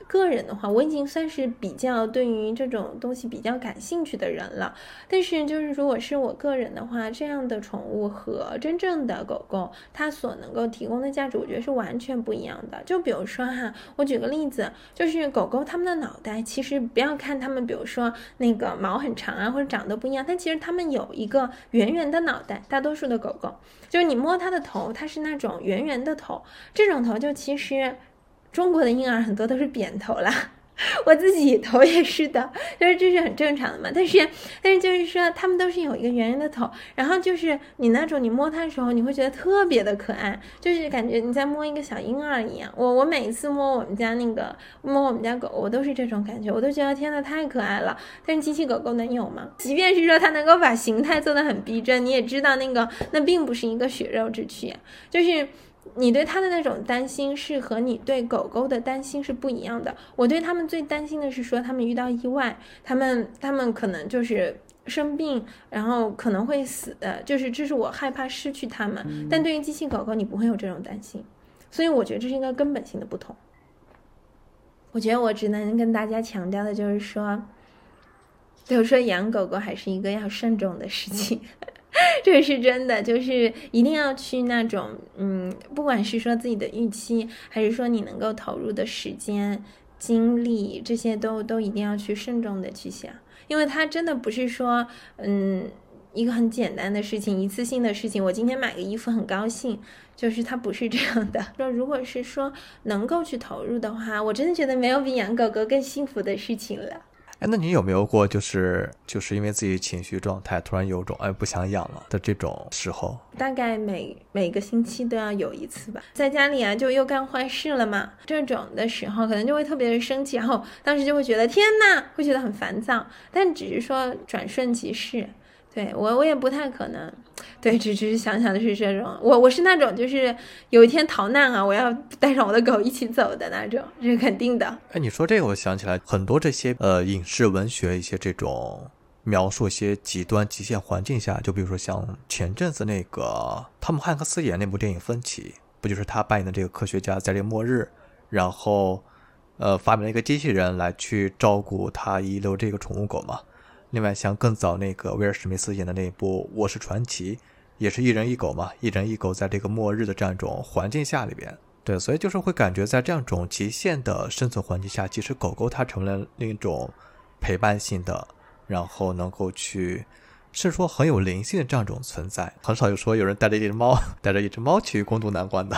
个人的话，我已经算是比较对于这种东西比较感兴趣的人了。但是，就是如果是我个人的话，这样的宠物和真正的狗狗，它所能够提供的价值，我觉得是完全不一样的。就比如说哈，我举个例子，就是狗狗它们的脑袋，其实不要看它们，比如说那个毛很长啊，或者长得不一样，但其实它们有一个圆圆的脑袋。大多数的狗狗，就是你摸它的头，它是那种圆圆的头，这种头就其实。中国的婴儿很多都是扁头啦，我自己头也是的，就是这是很正常的嘛。但是，但是就是说，他们都是有一个圆圆的头，然后就是你那种你摸它的时候，你会觉得特别的可爱，就是感觉你在摸一个小婴儿一样。我我每一次摸我们家那个摸我们家狗，我都是这种感觉，我都觉得天呐，太可爱了。但是机器狗狗能有吗？即便是说它能够把形态做得很逼真，你也知道那个那并不是一个血肉之躯，就是。你对它的那种担心是和你对狗狗的担心是不一样的。我对他们最担心的是说他们遇到意外，他们他们可能就是生病，然后可能会死的，就是这是我害怕失去他们。但对于机器狗狗，你不会有这种担心，所以我觉得这是一个根本性的不同。我觉得我只能跟大家强调的就是说，比如说养狗狗还是一个要慎重的事情。这是真的，就是一定要去那种，嗯，不管是说自己的预期，还是说你能够投入的时间、精力，这些都都一定要去慎重的去想，因为它真的不是说，嗯，一个很简单的事情，一次性的事情。我今天买个衣服很高兴，就是它不是这样的。说如果是说能够去投入的话，我真的觉得没有比养狗狗更幸福的事情了。哎，那你有没有过就是就是因为自己情绪状态突然有种哎不想养了的这种时候？大概每每个星期都要有一次吧，在家里啊就又干坏事了嘛，这种的时候可能就会特别的生气，然后当时就会觉得天呐，会觉得很烦躁，但只是说转瞬即逝。对我，我也不太可能，对，只只是想想的是这种，我我是那种就是有一天逃难啊，我要带上我的狗一起走的那种，这是肯定的。哎，你说这个，我想起来很多这些呃影视文学一些这种描述一些极端极限环境下，就比如说像前阵子那个汤姆汉克斯演那部电影《分歧》，不就是他扮演的这个科学家在这个末日，然后呃发明了一个机器人来去照顾他遗留这个宠物狗嘛？另外，像更早那个威尔史密斯演的那一部《我是传奇》，也是一人一狗嘛，一人一狗在这个末日的这样一种环境下里边，对，所以就是会感觉在这样一种极限的生存环境下，其实狗狗它成了另一种陪伴性的，然后能够去，是说很有灵性的这样一种存在，很少有说有人带着一只猫，带着一只猫去攻度难关的。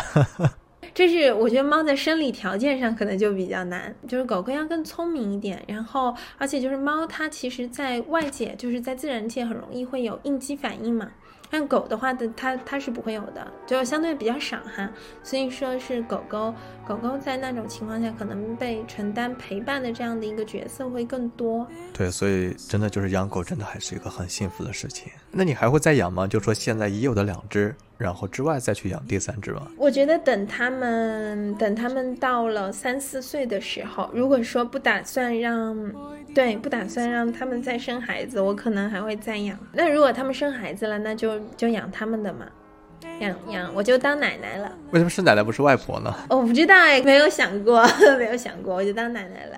这是我觉得猫在生理条件上可能就比较难，就是狗狗要更聪明一点，然后而且就是猫它其实在外界就是在自然界很容易会有应激反应嘛，但狗的话的，它它是不会有的，就相对比较少哈。所以说是狗狗，狗狗在那种情况下，可能被承担陪伴的这样的一个角色会更多。对，所以真的就是养狗，真的还是一个很幸福的事情。那你还会再养吗？就说现在已有的两只，然后之外再去养第三只吗？我觉得等他们等他们到了三四岁的时候，如果说不打算让。对，不打算让他们再生孩子，我可能还会再养。那如果他们生孩子了，那就就养他们的嘛，养养我就当奶奶了。为什么是奶奶不是外婆呢？我不知道哎，没有想过，没有想过，我就当奶奶了。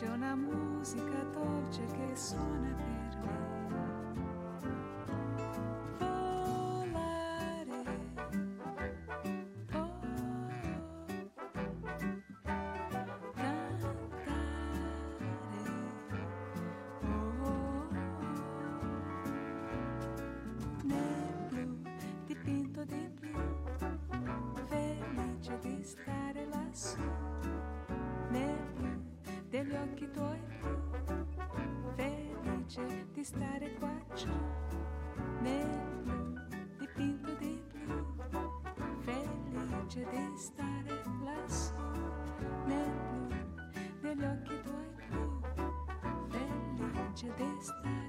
Voce è una musica dolce che suona per degli occhi tuoi blu, felice di stare qua giù, nel blu, dipinto di blu, felice di stare lassù, nel blu, degli occhi tuoi blu, felice di stare.